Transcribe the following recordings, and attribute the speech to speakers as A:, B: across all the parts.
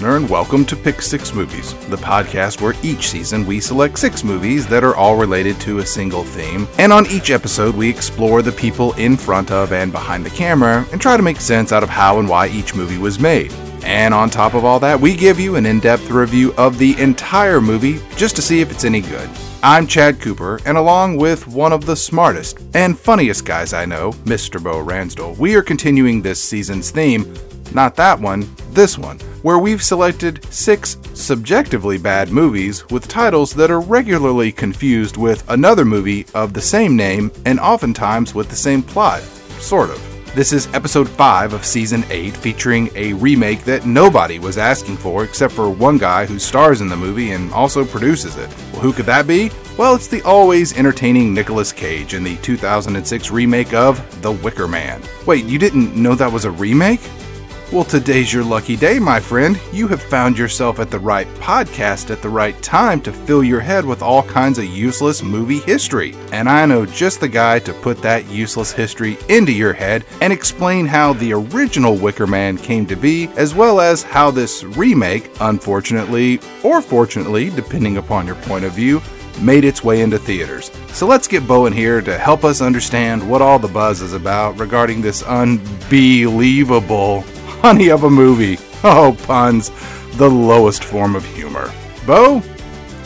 A: listener, and welcome to Pick Six Movies, the podcast where each season we select six movies that are all related to a single theme. And on each episode, we explore the people in front of and behind the camera and try to make sense out of how and why each movie was made. And on top of all that, we give you an in depth review of the entire movie just to see if it's any good. I'm Chad Cooper, and along with one of the smartest and funniest guys I know, Mr. Bo Ransdell, we are continuing this season's theme. Not that one, this one, where we've selected six subjectively bad movies with titles that are regularly confused with another movie of the same name and oftentimes with the same plot. Sort of. This is episode 5 of season 8, featuring a remake that nobody was asking for except for one guy who stars in the movie and also produces it. Well, who could that be? Well, it's the always entertaining Nicolas Cage in the 2006 remake of The Wicker Man. Wait, you didn't know that was a remake? Well, today's your lucky day, my friend. You have found yourself at the right podcast at the right time to fill your head with all kinds of useless movie history. And I know just the guy to put that useless history into your head and explain how the original Wicker Man came to be, as well as how this remake, unfortunately, or fortunately, depending upon your point of view, made its way into theaters. So let's get Bowen here to help us understand what all the buzz is about regarding this unbelievable honey of a movie. Oh, puns, the lowest form of humor. Bo,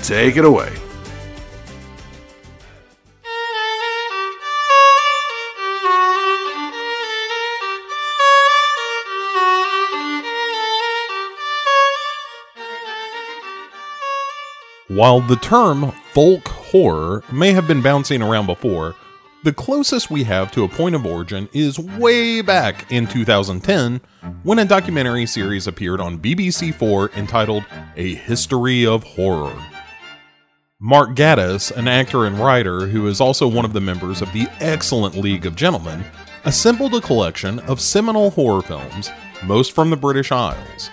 A: take it away.
B: While the term folk horror may have been bouncing around before, the closest we have to a point of origin is way back in 2010 when a documentary series appeared on BBC4 entitled A History of Horror. Mark Gatiss, an actor and writer who is also one of the members of the excellent League of Gentlemen, assembled a collection of seminal horror films, most from the British Isles.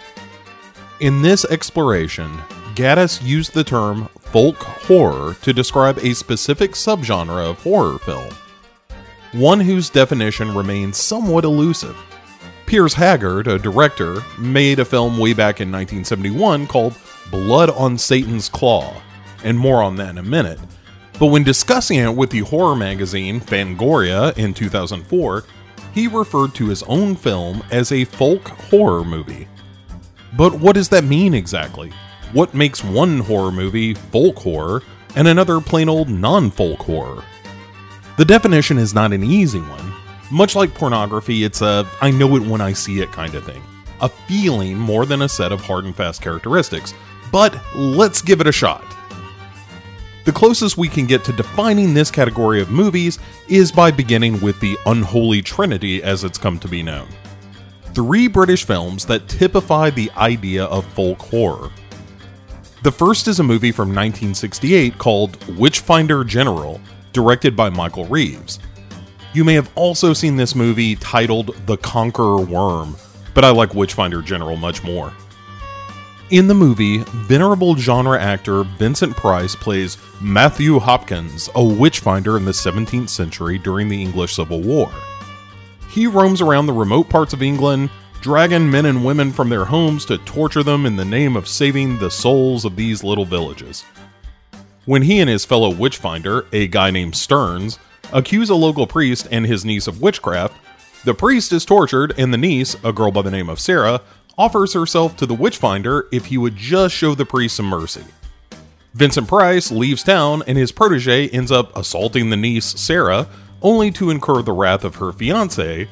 B: In this exploration, Gatiss used the term folk horror to describe a specific subgenre of horror film, one whose definition remains somewhat elusive. Piers Haggard, a director, made a film way back in 1971 called Blood on Satan's Claw, and more on that in a minute. But when discussing it with the horror magazine Fangoria in 2004, he referred to his own film as a folk horror movie. But what does that mean exactly? What makes one horror movie folk horror and another plain old non folk horror? The definition is not an easy one. Much like pornography, it's a I know it when I see it kind of thing. A feeling more than a set of hard and fast characteristics. But let's give it a shot. The closest we can get to defining this category of movies is by beginning with the unholy trinity as it's come to be known. Three British films that typify the idea of folk horror. The first is a movie from 1968 called Witchfinder General, directed by Michael Reeves. You may have also seen this movie titled The Conqueror Worm, but I like Witchfinder General much more. In the movie, venerable genre actor Vincent Price plays Matthew Hopkins, a witchfinder in the 17th century during the English Civil War. He roams around the remote parts of England, dragging men and women from their homes to torture them in the name of saving the souls of these little villages. When he and his fellow witchfinder, a guy named Stearns, accuse a local priest and his niece of witchcraft, the priest is tortured and the niece, a girl by the name of Sarah, offers herself to the witchfinder if he would just show the priest some mercy. Vincent Price leaves town and his protege ends up assaulting the niece, Sarah, only to incur the wrath of her fiance,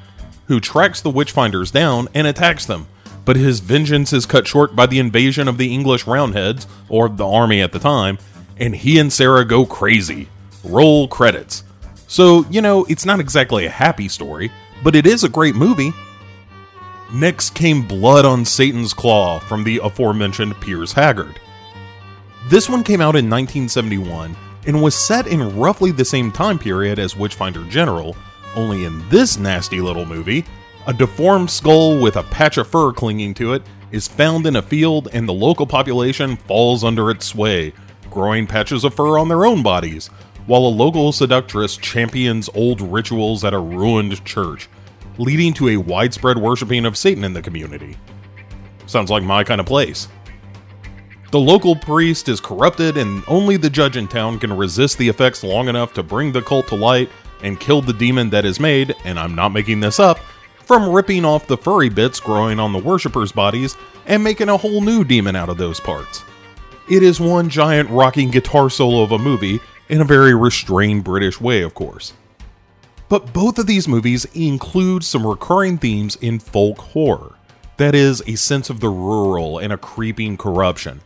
B: who tracks the witchfinders down and attacks them. But his vengeance is cut short by the invasion of the English Roundheads, or the army at the time, and he and Sarah go crazy. Roll credits. So, you know, it's not exactly a happy story, but it is a great movie. Next came Blood on Satan's Claw from the aforementioned Piers Haggard. This one came out in 1971 and was set in roughly the same time period as Witchfinder General, only in this nasty little movie, a deformed skull with a patch of fur clinging to it is found in a field and the local population falls under its sway, growing patches of fur on their own bodies, while a local seductress champions old rituals at a ruined church, leading to a widespread worshipping of Satan in the community. Sounds like my kind of place. The local priest is corrupted, and only the judge in town can resist the effects long enough to bring the cult to light and killed the demon that is made, and I'm not making this up, from ripping off the furry bits growing on the worshippers' bodies and making a whole new demon out of those parts. It is one giant rocking guitar solo of a movie, in a very restrained British way, of course. But both of these movies include some recurring themes in folk horror. That is, a sense of the rural and a creeping corruption.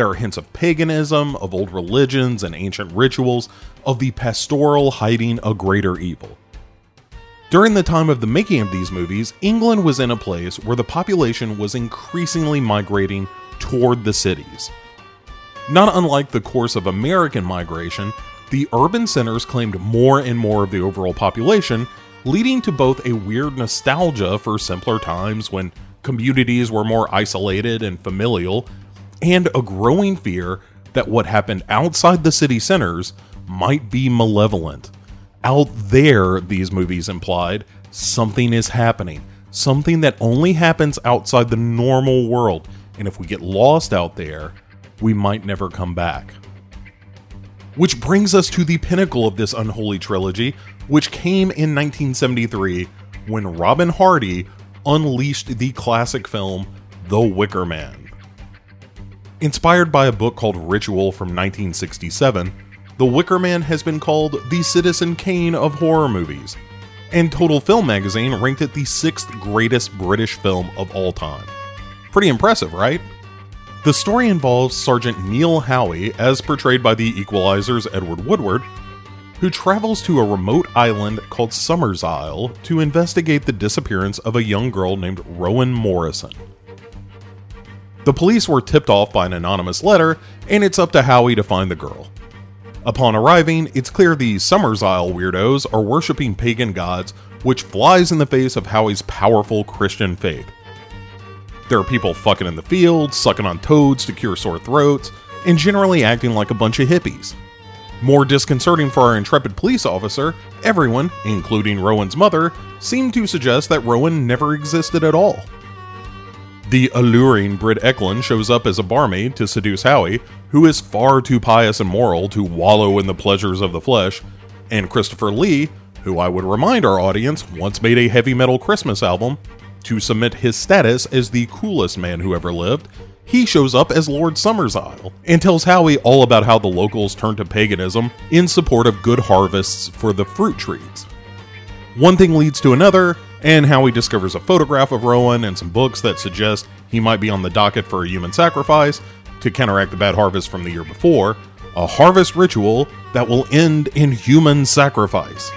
B: There are hints of paganism, of old religions and ancient rituals, of the pastoral hiding a greater evil. During the time of the making of these movies, England was in a place where the population was increasingly migrating toward the cities. Not unlike the course of American migration, the urban centers claimed more and more of the overall population, leading to both a weird nostalgia for simpler times when communities were more isolated and familial, and a growing fear that what happened outside the city centers might be malevolent. Out there, these movies implied, something is happening, something that only happens outside the normal world, and if we get lost out there, we might never come back. Which brings us to the pinnacle of this unholy trilogy, which came in 1973 when Robin Hardy unleashed the classic film The Wicker Man. Inspired by a book called Ritual from 1967, The Wicker Man has been called the Citizen Kane of horror movies, and Total Film magazine ranked it the sixth greatest British film of all time. Pretty impressive, right? The story involves Sergeant Neil Howie, as portrayed by the Equalizer's Edward Woodward, who travels to a remote island called Summers Isle to investigate the disappearance of a young girl named Rowan Morrison. The police were tipped off by an anonymous letter, and it's up to Howie to find the girl. Upon arriving, it's clear these Summers Isle weirdos are worshipping pagan gods, which flies in the face of Howie's powerful Christian faith. There are people fucking in the fields, sucking on toads to cure sore throats, and generally acting like a bunch of hippies. More disconcerting for our intrepid police officer, everyone, including Rowan's mother, seemed to suggest that Rowan never existed at all. The alluring Britt Ekland shows up as a barmaid to seduce Howie, who is far too pious and moral to wallow in the pleasures of the flesh, and Christopher Lee, who I would remind our audience once made a heavy metal Christmas album, to submit his status as the coolest man who ever lived, he shows up as Lord Summersisle and tells Howie all about how the locals turned to paganism in support of good harvests for the fruit trees. One thing leads to another, and how he discovers a photograph of Rowan and some books that suggest he might be on the docket for a human sacrifice to counteract the bad harvest from the year before, a harvest ritual that will end in human sacrifice.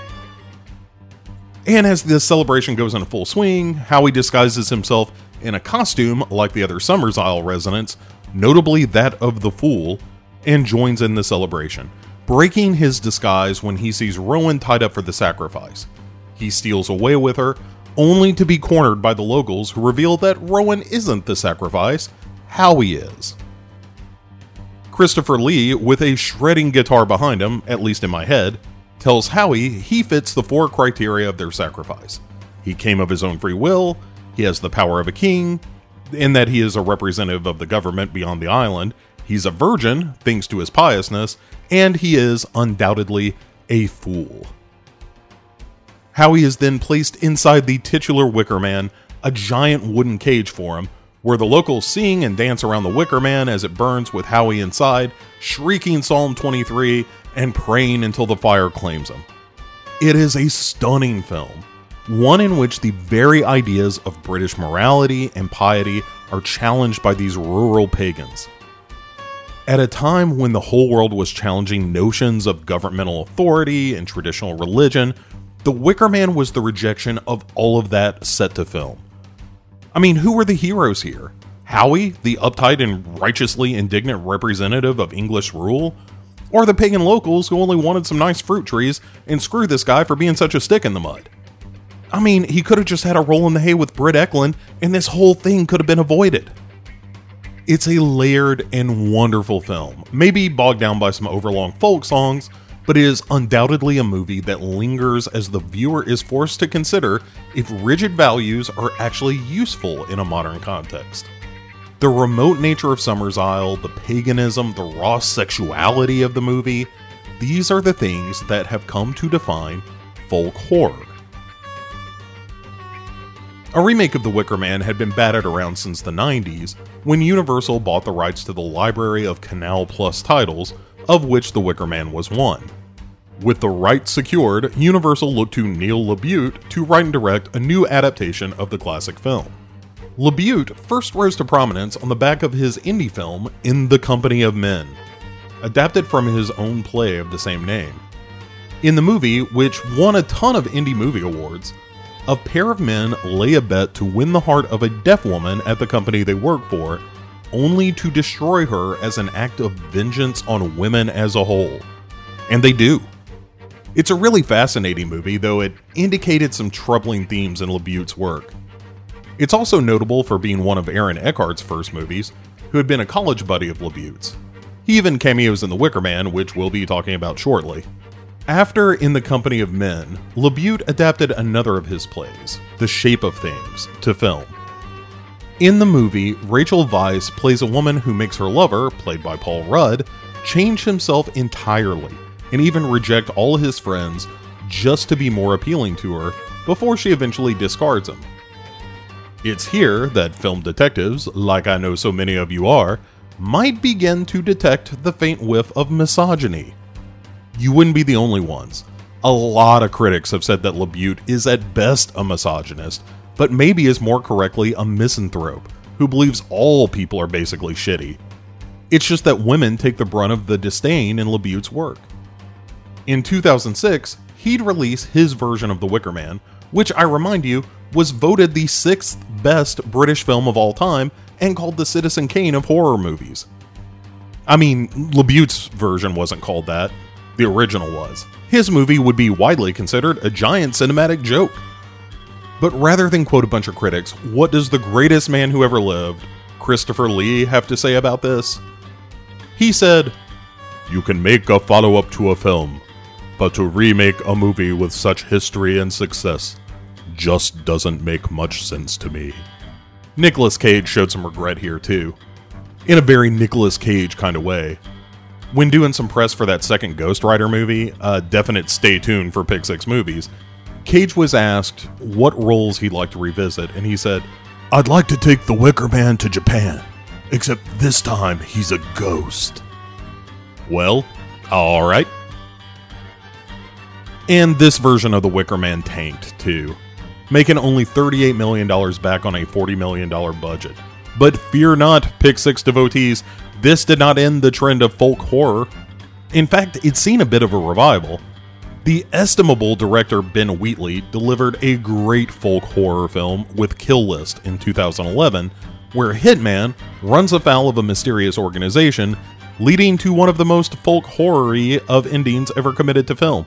B: And as the celebration goes into full swing, Howie disguises himself in a costume like the other Summers Isle residents, notably that of the Fool, and joins in the celebration, breaking his disguise when he sees Rowan tied up for the sacrifice. He steals away with her, only to be cornered by the locals who reveal that Rowan isn't the sacrifice, Howie is. Christopher Lee, with a shredding guitar behind him, at least in my head, tells Howie he fits the four criteria of their sacrifice. He came of his own free will, he has the power of a king, in that he is a representative of the government beyond the island, he's a virgin, thanks to his piousness, and he is undoubtedly a fool. Howie is then placed inside the titular Wicker Man, a giant wooden cage for him, where the locals sing and dance around the Wicker Man as it burns with Howie inside, shrieking Psalm 23 and praying until the fire claims him. It is a stunning film, one in which the very ideas of British morality and piety are challenged by these rural pagans. At a time when the whole world was challenging notions of governmental authority and traditional religion, The Wicker Man was the rejection of all of that set to film. I mean, who were the heroes here? Howie, the uptight and righteously indignant representative of English rule? or the pagan locals who only wanted some nice fruit trees and screw this guy for being such a stick in the mud. I mean, he could have just had a roll in the hay with Britt Ekland, and this whole thing could have been avoided. It's a layered and wonderful film, maybe bogged down by some overlong folk songs, but it is undoubtedly a movie that lingers as the viewer is forced to consider if rigid values are actually useful in a modern context. The remote nature of Summer's Isle, the paganism, the raw sexuality of the movie, these are the things that have come to define folk horror. A remake of The Wicker Man had been batted around since the 90s when Universal bought the rights to the library of Canal Plus titles, of which The Wicker Man was one. With the rights secured, Universal looked to Neil LaBute to write and direct a new adaptation of the classic film. LaBute first rose to prominence on the back of his indie film In the Company of Men, adapted from his own play of the same name. In the movie, which won a ton of indie movie awards, a pair of men lay a bet to win the heart of a deaf woman at the company they work for, only to destroy her as an act of vengeance on women as a whole. And they do. It's a really fascinating movie, though it indicated some troubling themes in LaBute's work. It's also notable for being one of Aaron Eckhart's first movies, who had been a college buddy of LaBute's. He even cameos in The Wicker Man, which we'll be talking about shortly. After In the Company of Men, LaBute adapted another of his plays, The Shape of Things, to film. In the movie, Rachel Weisz plays a woman who makes her lover, played by Paul Rudd, change himself entirely and even reject all his friends just to be more appealing to her before she eventually discards him. It's here that film detectives, like I know so many of you are, might begin to detect the faint whiff of misogyny you wouldn't be the only ones. A lot of critics have said that LaBute is at best a misogynist, but maybe is more correctly a misanthrope who believes all people are basically shitty. It's just that women take the brunt of the disdain in LaBute's work. In 2006, he'd release his version of The Wicker Man, which I remind you was voted the sixth best British film of all time and called the Citizen Kane of horror movies. I mean, LaBute's version wasn't called that, the original was. His movie would be widely considered a giant cinematic joke. But rather than quote a bunch of critics, what does the greatest man who ever lived, Christopher Lee, have to say about this? He said, You can make a follow up to a film, but to remake a movie with such history and success just doesn't make much sense to me. Nicolas Cage showed some regret here, too. In a very Nicolas Cage kind of way when doing some press for that second Ghost Rider movie, a definite stay tuned for Pick Six movies, Cage was asked what roles he'd like to revisit, and he said, I'd like to take the Wicker Man to Japan, except this time he's a ghost. Well, alright. And this version of the Wicker Man tanked, too, making only $38 million back on a $40 million budget. But fear not, Pick Six devotees, this did not end the trend of folk horror. In fact, it's seen a bit of a revival. The estimable director Ben Wheatley delivered a great folk horror film with Kill List in 2011, where a Hitman runs afoul of a mysterious organization, leading to one of the most folk horror of endings ever committed to film.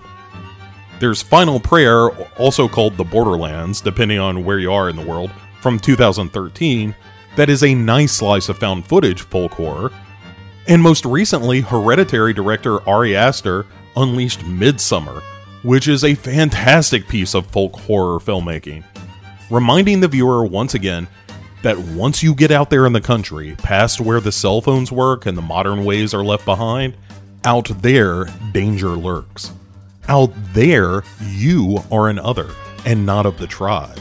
B: There's Final Prayer, also called The Borderlands, depending on where you are in the world, from 2013, that is a nice slice of found footage folk horror, and most recently, Hereditary director Ari Aster unleashed Midsommar, which is a fantastic piece of folk horror filmmaking, reminding the viewer once again that once you get out there in the country, past where the cell phones work and the modern ways are left behind, out there, danger lurks. Out there, you are an other and not of the tribe.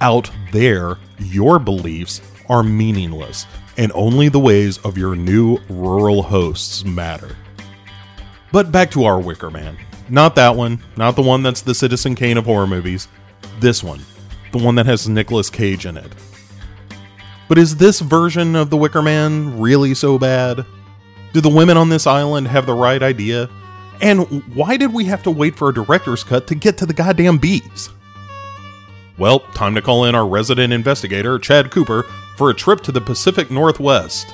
B: Out there, your beliefs are meaningless and only the ways of your new rural hosts matter. But back to our Wicker Man. Not that one, not the one that's the Citizen Kane of horror movies. This one, the one that has Nicolas Cage in it. But is this version of the Wicker Man really so bad? Do the women on this island have the right idea? And why did we have to wait for a director's cut to get to the goddamn bees? Well, time to call in our resident investigator, Chad Cooper, for a trip to the Pacific Northwest.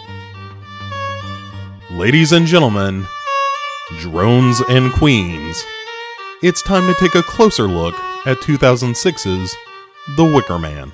B: Ladies and gentlemen, drones and queens, it's time to take a closer look at 2006's The Wicker Man.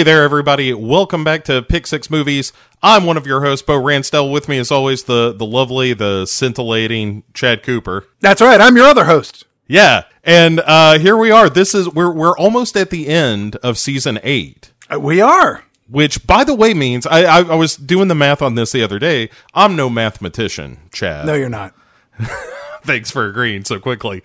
B: Hey there, everybody. Welcome back to Pick Six Movies. I'm one of your hosts, Bo Ransdell. With me, as always, the, the lovely, the scintillating Chad Cooper.
A: That's right. I'm your other host.
B: Yeah. And uh, here we are. This is we're we're almost at the end of season eight.
A: Uh, We are.
B: Which, by the way, means I, I, I was doing the math on this the other day. I'm no mathematician, Chad.
A: No, you're not.
B: Thanks for agreeing so quickly.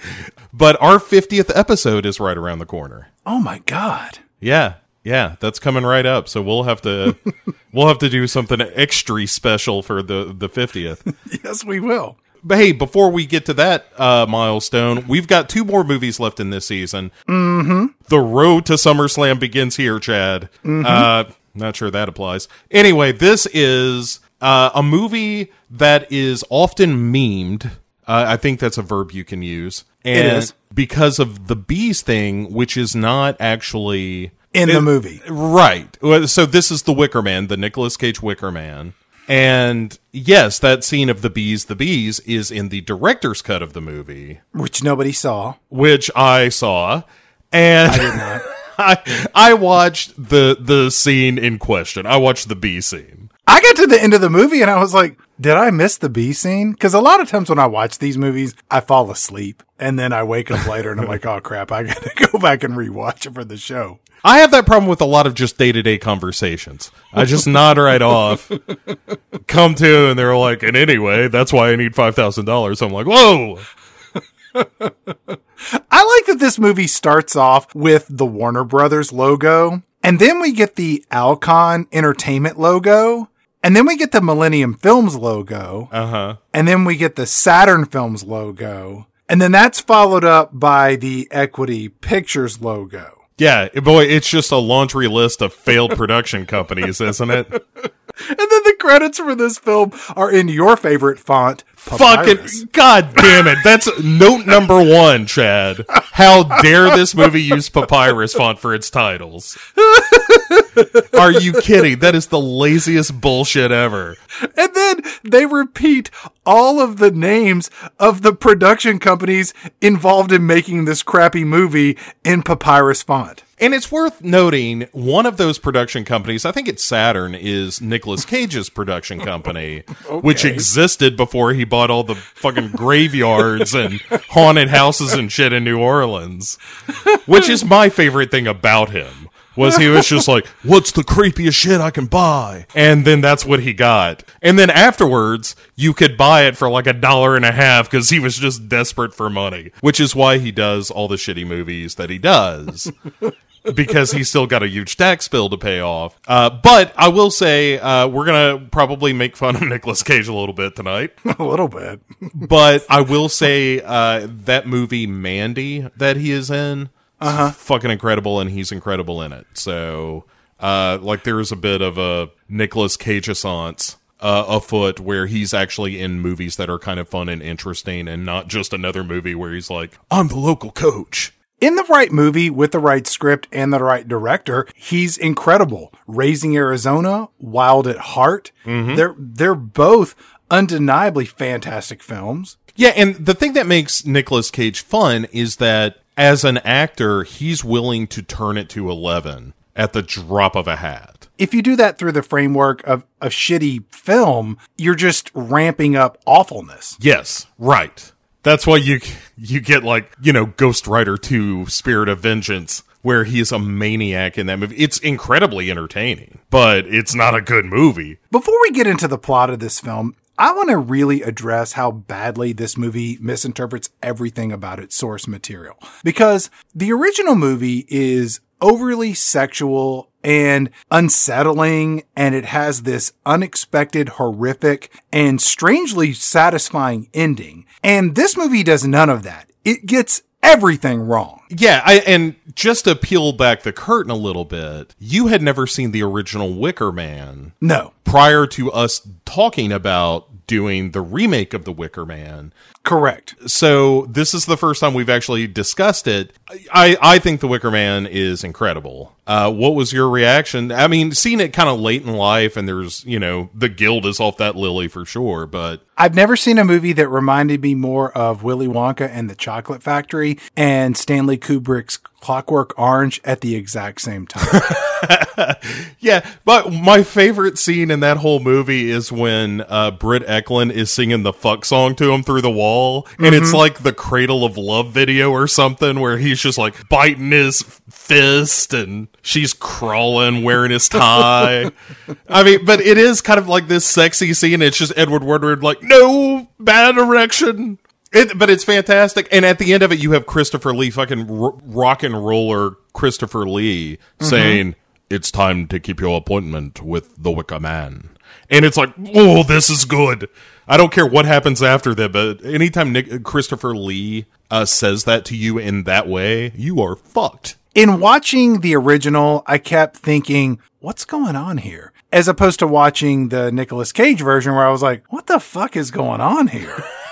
B: But our 50th episode is right around the corner.
A: Oh my god.
B: Yeah, yeah, that's coming right up. So we'll have to we'll have to do something extra special for the the 50th.
A: Yes, we will.
B: But hey, before we get to that uh, milestone, we've got two more movies left in this season. Mm-hmm. The road to SummerSlam begins here, Chad. Uh, not sure that applies. Anyway, this is uh, a movie that is often memed. Uh, I think that's a verb you can use. And
A: is.
B: because of the bees thing, which is not actually
A: In the movie.
B: Right. So this is the Wicker Man, the Nicolas Cage Wicker Man. And yes, that scene of the bees, the bees is in the director's cut of the movie,
A: Which nobody saw.
B: which I saw. And
A: I did not.
B: I, I watched the the scene in question. I watched the bee scene.
A: I got to the end of the movie and I was like, did I miss the bee scene? Because a lot of times when I watch these movies, I fall asleep and then I wake up later and I'm like, oh crap, I got to go back and rewatch it for the show.
B: I have that problem with a lot of just day to day conversations. I just nod right off. Come to, and they're like, and anyway, that's why I need five thousand dollars. I'm like, whoa.
A: I like that this movie starts off with the Warner Brothers logo, and then we get the Alcon Entertainment logo, and then we get the Millennium Films logo,
B: Uh huh.
A: and then we get the Saturn Films logo, and then that's followed up by the Equity Pictures logo.
B: Yeah, boy, it's just a laundry list of failed production companies, isn't it?
A: And then the credits for this film are in your favorite font, Papyrus.
B: Fucking god damn it! That's note number one, Chad. How dare this movie use papyrus font for its titles? Are you kidding? That is the laziest bullshit ever.
A: And then they repeat all of the names of the production companies involved in making this crappy movie in papyrus font.
B: And it's worth noting one of those production companies, I think it's Saturn, is Nicolas Cage's production company, which existed before he bought all the fucking graveyards and haunted houses and shit in New Orleans. Which is my favorite thing about him. Was he was just like, what's the creepiest shit I can buy? And then that's what he got. And then afterwards, you could buy it for like a dollar and a half because he was just desperate for money, which is why he does all the shitty movies that he does because he's still got a huge tax bill to pay off. Uh, but I will say, uh, we're going to probably make fun of Nicolas Cage a little bit tonight.
A: A little bit.
B: but I will say, uh, that movie Mandy that he is in, uh-huh. fucking incredible, and he's incredible in it. So, uh, like, there's a bit of a Nicolas Cage assance. Uh, afoot where he's actually in movies that are kind of fun and interesting and not just another movie where he's like, I'm the local coach.
A: In the right movie with the right script and the right director, he's incredible. Raising Arizona, Wild at Heart, mm-hmm. they're they're both undeniably fantastic films.
B: Yeah, and the thing that makes Nicolas Cage fun is that as an actor, he's willing to turn it to 11 at the drop of a hat.
A: If you do that through the framework of a shitty film, you're just ramping up awfulness.
B: Yes, right. That's why you you get like, you know, Ghost Rider 2 Spirit of Vengeance where he is a maniac in that movie. It's incredibly entertaining, but it's not a good movie.
A: Before we get into the plot of this film, I want to really address how badly this movie misinterprets everything about its source material. Because the original movie is overly sexual and unsettling, and it has this unexpected, horrific, and strangely satisfying ending. And this movie does none of that. It gets everything wrong.
B: Yeah, I, and just to peel back the curtain a little bit, you had never seen the original Wicker Man.
A: No.
B: prior to us talking about doing the remake of The Wicker Man.
A: Correct.
B: So this is the first time we've actually discussed it. I, I think The Wicker Man is incredible. Uh, what was your reaction? I mean, seeing it kind of late in life, and there's, you know, the guild is off that lily for sure, but.
A: I've never seen a movie that reminded me more of Willy Wonka and the Chocolate Factory and Stanley Kubrick's Clockwork Orange at the exact same time.
B: yeah, but my favorite scene in that whole movie is when uh, Britt Ekland is singing the fuck song to him through the wall, and mm-hmm. it's like the Cradle of Love video or something where he's just like biting his fist and she's crawling wearing his tie. I mean, but it is kind of like this sexy scene. It's just Edward Woodward like, no bad erection. It, but it's fantastic. And at the end of it, you have Christopher Lee, fucking rock and roller Christopher Lee, mm-hmm. saying, It's time to keep your appointment with the Wicker Man. And it's like, oh, this is good. I don't care what happens after that, but anytime Nick, Christopher Lee uh, says that to you in that way, you are fucked. In watching the original, I kept thinking, what's going on here? As opposed to watching the Nicolas Cage version where I was like, what the fuck is going on here?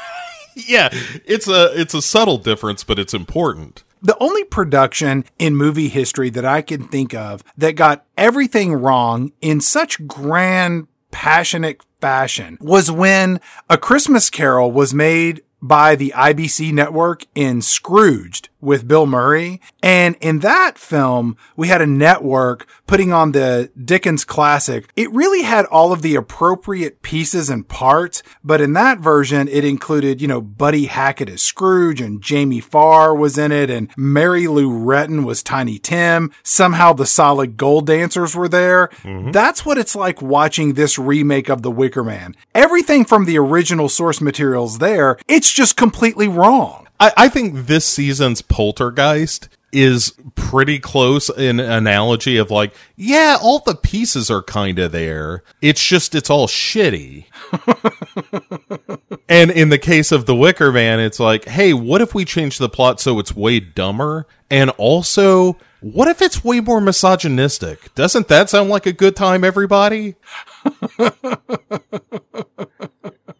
B: yeah, it's a it's a subtle difference, but it's important. The only production in movie history that I can think of that got everything wrong in such grand, passionate fashion was when A Christmas Carol was made by the IBC network in Scrooged with Bill Murray. And in that film, we had a network putting on the Dickens classic. It really had all of the appropriate pieces and parts, but in that version, it included, you know, Buddy Hackett as Scrooge and Jamie Farr was in it and Mary Lou Retton was Tiny Tim. Somehow the solid gold dancers were there. Mm-hmm. That's what it's like watching this remake of The Wicker Man. Everything from the original source materials there, it's just completely wrong. I, I think this season's Poltergeist is pretty close in analogy of like, yeah, all the pieces are kind of there. It's just it's all shitty. and in the case of The Wicker Man, it's like, hey, what if we change the plot so it's way dumber? And also, what if it's way more misogynistic? Doesn't that sound like a good time, everybody?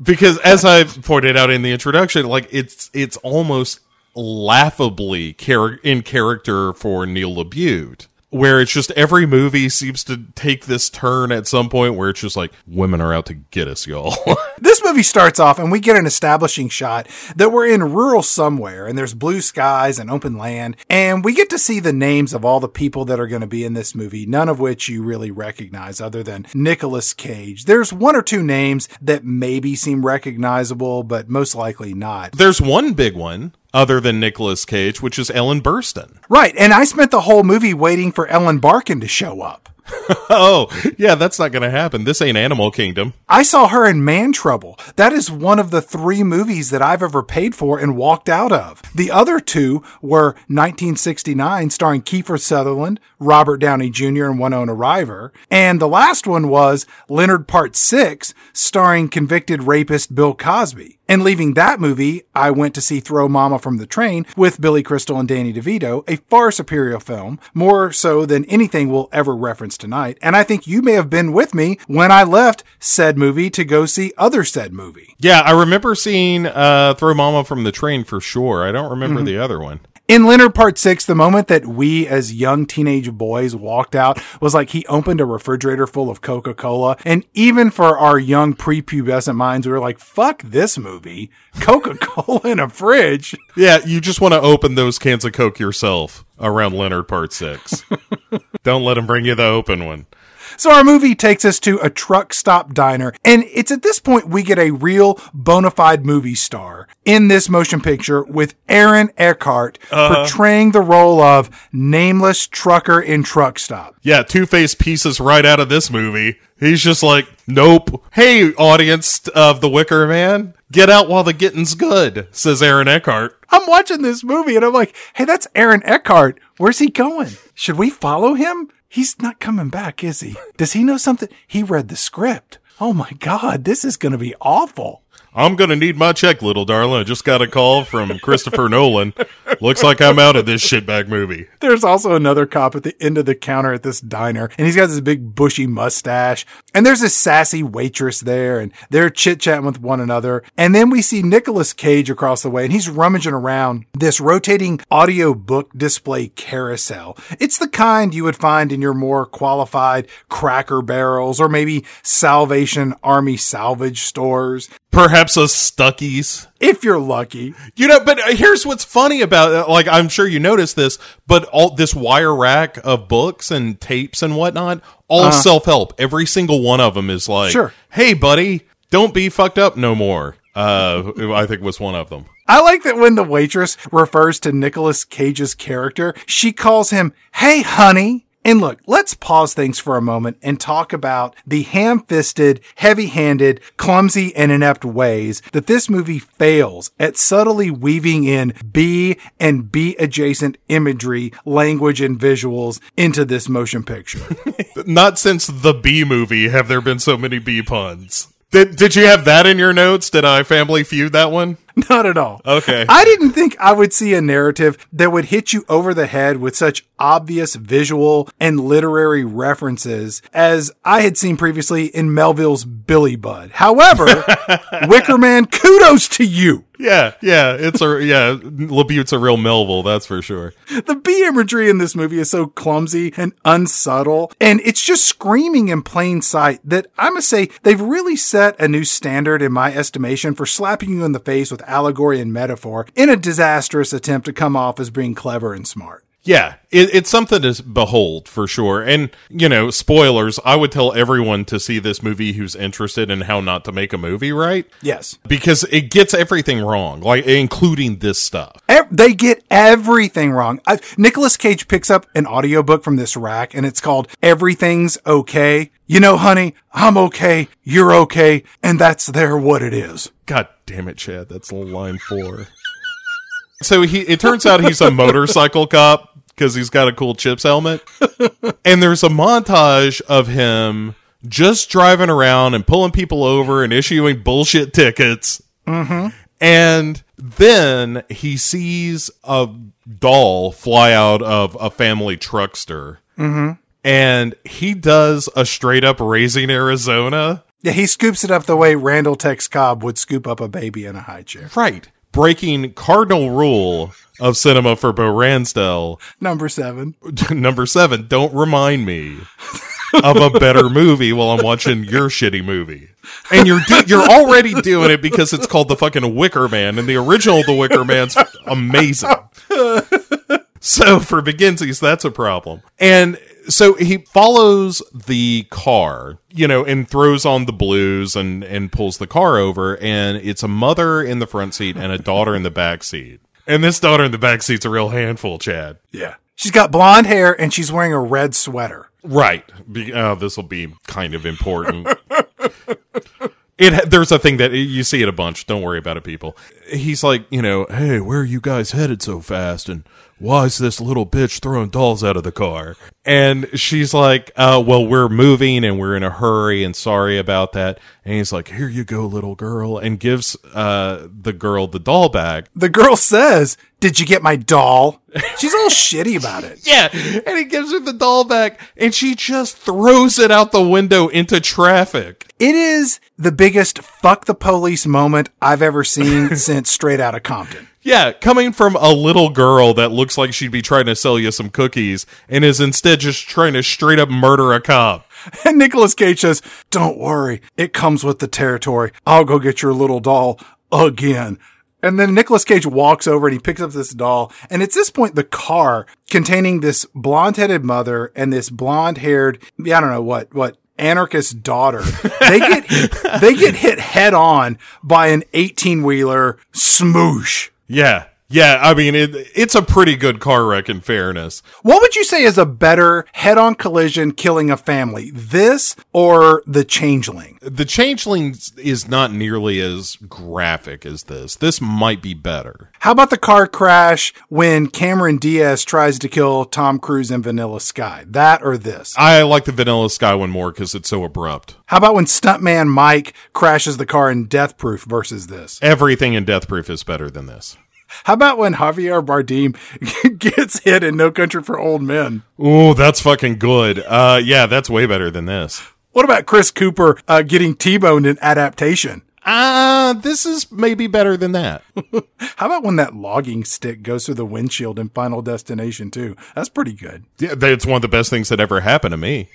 B: because as I pointed out in the introduction, like it's it's almost laughably char- in character for Neil LaBute where it's just every movie seems to take this turn at some point where it's just like women are out to get us, y'all. this movie starts off and we get an establishing shot that we're in rural somewhere and there's blue skies and open land and we get to see the names of all the people that are going to be in this movie, none of which you really recognize other than Nicolas Cage. There's one or two names that maybe seem recognizable, but most likely not. There's one big one other than Nicolas Cage, which is Ellen Burstyn. Right. And I spent the whole movie waiting for Ellen Barkin to show up. oh, yeah, that's not going to happen. This ain't Animal Kingdom. I saw her in Man Trouble. That is one of the three movies that I've ever paid for and walked out of. The other two were 1969, starring Kiefer Sutherland, Robert Downey Jr., and Winona Ryder. And the last one was Leonard Part 6, starring convicted rapist Bill Cosby. And leaving that movie, I went to see Throw Mama from the Train with Billy Crystal and Danny DeVito, a far superior film, more so than anything we'll ever reference tonight. And I think you may have been with me when I left said movie to go see other said movie. Yeah, I remember seeing uh, Throw Mama from the Train for sure. I don't remember mm-hmm. the other one. In Leonard Part 6, the moment that we as young teenage boys walked out was like he opened a refrigerator full of Coca Cola. And even for our young prepubescent minds, we were like, fuck this movie. Coca Cola in a fridge. Yeah, you just want to open those cans of Coke yourself around Leonard Part 6. Don't let him bring you the open one. So our movie takes us to a truck stop diner, and it's at this point we get a real bona fide movie star in this motion picture with Aaron Eckhart uh, portraying the role of nameless trucker in truck stop. Yeah, two faced pieces right out of this movie. He's just like, nope. Hey, audience of The Wicker Man, get out while the getting's good, says Aaron Eckhart. I'm watching this movie and I'm like, hey, that's Aaron Eckhart. Where's he going? Should we follow him? He's not coming back, is he? Does he know something? He read the script. Oh my God, this is going to be awful. I'm gonna need my check, little darling. I just got a call from Christopher Nolan. Looks like I'm out of this shitbag movie.
A: There's also another cop at the end of the counter at this diner, and he's got this big bushy mustache. And there's this sassy waitress there, and they're chit chatting with one another. And then we see Nicolas Cage across the way, and he's rummaging around this rotating audio book display carousel. It's the kind you would find in your more qualified cracker barrels or maybe Salvation Army salvage stores.
B: Perhaps a Stuckey's
A: If you're lucky.
B: You know, but uh, here's what's funny about it. Like, I'm sure you noticed this, but all this wire rack of books and tapes and whatnot, all uh-huh. self help. Every single one of them is like,
A: Sure.
B: hey, buddy, don't be fucked up no more. Uh, I think was one of them.
A: I like that when the waitress refers to Nicolas Cage's character, she calls him, Hey, honey. And look, let's pause things for a moment and talk about the ham fisted, heavy handed, clumsy, and inept ways that this movie fails at subtly weaving in B and B adjacent imagery, language, and visuals into this motion picture.
B: Not since the B movie have there been so many B puns. Did, did you have that in your notes? Did I family feud that one?
A: Not at all.
B: Okay.
A: I didn't think I would see a narrative that would hit you over the head with such obvious visual and literary references as I had seen previously in Melville's Billy Budd. However, Wickerman, kudos to you.
B: Yeah, yeah, it's a yeah. Labute's a real Melville, that's for sure.
A: The B imagery in this movie is so clumsy and unsubtle, and it's just screaming in plain sight that I must say they've really set a new standard in my estimation for slapping you in the face with allegory and metaphor in a disastrous attempt to come off as being clever and smart.
B: Yeah, it, it's something to behold for sure. And, you know, spoilers, I would tell everyone to see this movie who's interested in how not to make a movie right.
A: Yes.
B: Because it gets everything wrong, like including this stuff.
A: Ev- they get everything wrong. I, Nicolas Cage picks up an audiobook from this rack and it's called Everything's Okay. You know, honey, I'm okay, you're okay, and that's there what it is.
B: God damn it, Chad, that's line four. So he, it turns out he's a motorcycle cop because he's got a cool CHiPs helmet. and there's a montage of him just driving around and pulling people over and issuing bullshit tickets. Mm-hmm. And then he sees a doll fly out of a family truckster. Mm-hmm. And he does a straight up raising Arizona.
A: Yeah, he scoops it up the way Randall Tex Cobb would scoop up a baby in a high chair.
B: Right. Breaking cardinal rule of cinema for Bo Ransdell.
A: Number seven.
B: Number seven, don't remind me of a better movie while I'm watching your shitty movie. And you're do- you're already doing it because it's called the fucking Wicker Man, and the original The Wicker Man's amazing. So for McGinsey's, that's a problem. And so he follows the car, you know, and throws on the blues and and pulls the car over, and it's a mother in the front seat and a daughter in the back seat. And this daughter in the back seat's a real handful, Chad.
A: Yeah. She's got blonde hair and she's wearing a red sweater.
B: Right. Be, uh, this will be kind of important. it there's a thing that you see it a bunch. Don't worry about it, people. He's like, you know, hey, where are you guys headed so fast? And why is this little bitch throwing dolls out of the car? And she's like, uh, well, we're moving and we're in a hurry and sorry about that. And he's like, here you go, little girl, and gives uh, the girl the doll back.
A: The girl says, Did you get my doll? She's all shitty about it.
B: Yeah, and he gives her the doll back, and she just throws it out the window into traffic.
A: It is the biggest fuck the police moment I've ever seen since Straight Outta Compton.
B: Yeah, coming from a little girl that looks like she'd be trying to sell you some cookies and is instead just trying to straight up murder a cop.
A: And Nicolas Cage says, Don't worry, it comes with the territory. I'll go get your little doll again. And then Nicolas Cage walks over and he picks up this doll. And it's this point, the car containing this blonde headed mother and this blonde haired, I don't know what, what, anarchist daughter. They get, they get hit head on by an 18 wheeler smoosh.
B: Yeah, Yeah, I mean it, it's a pretty good car wreck in fairness.
A: What would you say is a better head-on collision killing a family? This or the Changeling?
B: The Changeling is not nearly as graphic as this. This might be better.
A: How about the car crash when Cameron Diaz tries to kill Tom Cruise in Vanilla Sky? That or this?
B: I like the Vanilla Sky one more because it's so abrupt.
A: How about when stuntman Mike crashes the car in Death Proof versus this?
B: Everything in Death Proof is better than this.
A: How about when Javier Bardem gets hit in No Country for Old Men?
B: Ooh, that's fucking good. Uh, yeah, that's way better than this.
A: What about Chris Cooper uh, getting T-boned in Adaptation?
B: Uh, this is maybe better than that.
A: How about when that logging stick goes through the windshield in Final Destination 2? That's pretty good.
B: Yeah, that's one of the best things that ever happened to me.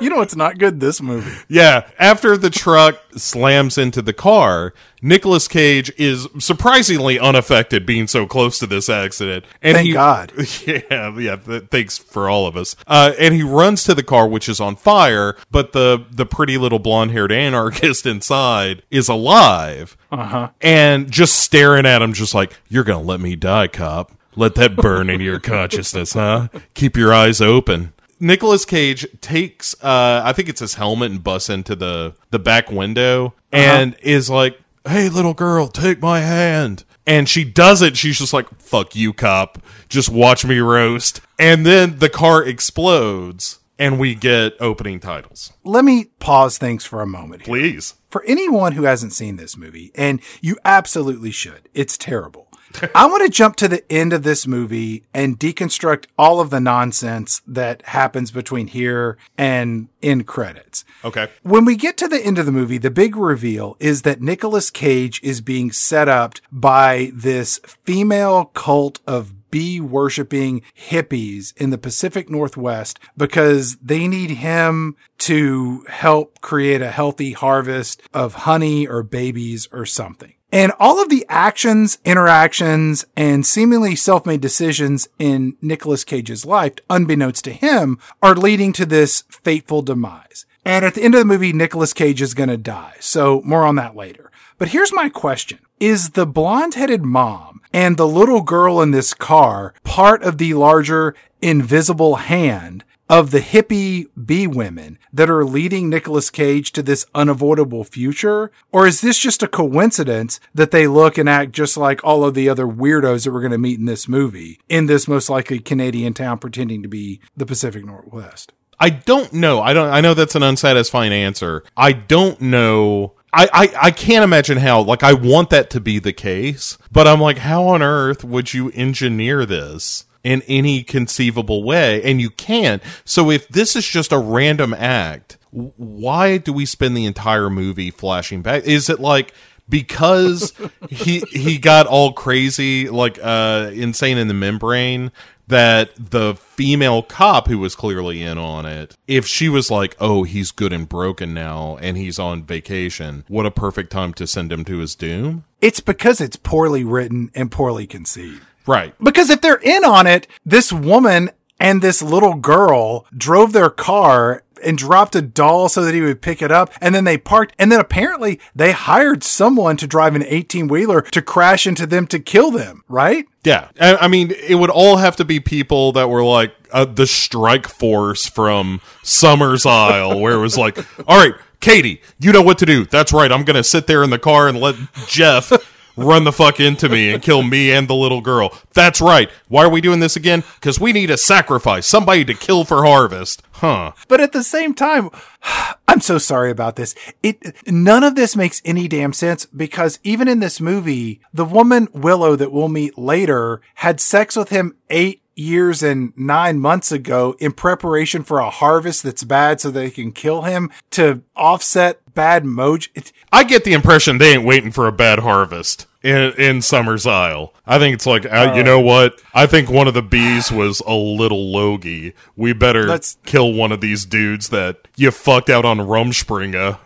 A: You know it's not good this movie.
B: Yeah, after the truck slams into the car, Nicolas Cage is surprisingly unaffected being so close to this accident. And
A: Thank
B: he,
A: God.
B: Yeah, yeah. th- thanks for all of us. Uh, and he runs to the car, which is on fire, but the the pretty little blonde haired anarchist inside is alive, uh-huh. and just staring at him, just like you're gonna let me die, cop. Let that burn into your consciousness, huh? Keep your eyes open. Nicolas Cage takes, uh, I think it's his helmet and busts into the the back window and is like, "Hey, little girl, take my hand." And she does it. She's just like, "Fuck you, cop. Just watch me roast." And then the car explodes, and we get opening titles.
A: Let me pause things for a moment. Here.
B: Please.
A: For anyone who hasn't seen this movie, and you absolutely should, it's terrible. I want to jump to the end of this movie and deconstruct all of the nonsense that happens between here and end credits.
B: Okay.
A: When we get to the end of the movie, the big reveal is that Nicolas Cage is being set up by this female cult of bee worshipping hippies in the Pacific Northwest because they need him to help create a healthy harvest of honey or babies or something. And all of the actions, interactions, and seemingly self-made decisions in Nicolas Cage's life, unbeknownst to him, are leading to this fateful demise. And at the end of the movie, Nicolas Cage is going to die. So more on that later. But here's my question. Is the blonde-headed mom and the little girl in this car part of the larger invisible hand of the hippie bee women that are leading Nicolas Cage to this unavoidable future? Or is this just a coincidence that they look and act just like all of the other weirdos that we're going to meet in this movie in this most likely Canadian town pretending to be the Pacific Northwest?
B: I don't know. I don't. I know that's an unsatisfying answer. I don't know. I, I, I can't imagine how. Like, I want that to be the case, but I'm like, how on earth would you engineer this in any conceivable way? And you can't. So if this is just a random act, why do we spend the entire movie flashing back? Is it like because he he got all crazy, like uh, insane in the membrane? That the female cop who was clearly in on it, if she was like, "Oh, he's good and broken now, and he's on vacation," what a perfect time to send him to his doom.
A: It's because it's poorly written and poorly conceived.
B: Right.
A: Because if they're in on it, this woman and this little girl drove their car and dropped a doll so that he would pick it up. And then they parked. And then apparently they hired someone to drive an 18 wheeler to crash into them to kill them, right?
B: Yeah, I, I mean, it would all have to be people that were like uh, the strike force from Summers Isle, where it was like, all right, Katie, you know what to do. That's right. I'm going to sit there in the car and let Jeff run the fuck into me and kill me and the little girl. That's right. Why are we doing this again? Because we need a sacrifice, somebody to kill for harvest. Huh.
A: But at the same time, I'm so sorry about this. It none of this makes any damn sense because even in this movie, the woman Willow that we'll meet later had sex with him 8 years and 9 months ago in preparation for a harvest that's bad so they can kill him to offset bad moj it,
B: I get the impression they ain't waiting for a bad harvest in, in Summers Isle. I think it's like, uh, you know what? I think one of the bees was a little logy. We better
A: Let's-
B: kill one of these dudes that you fucked out on Rumspringa.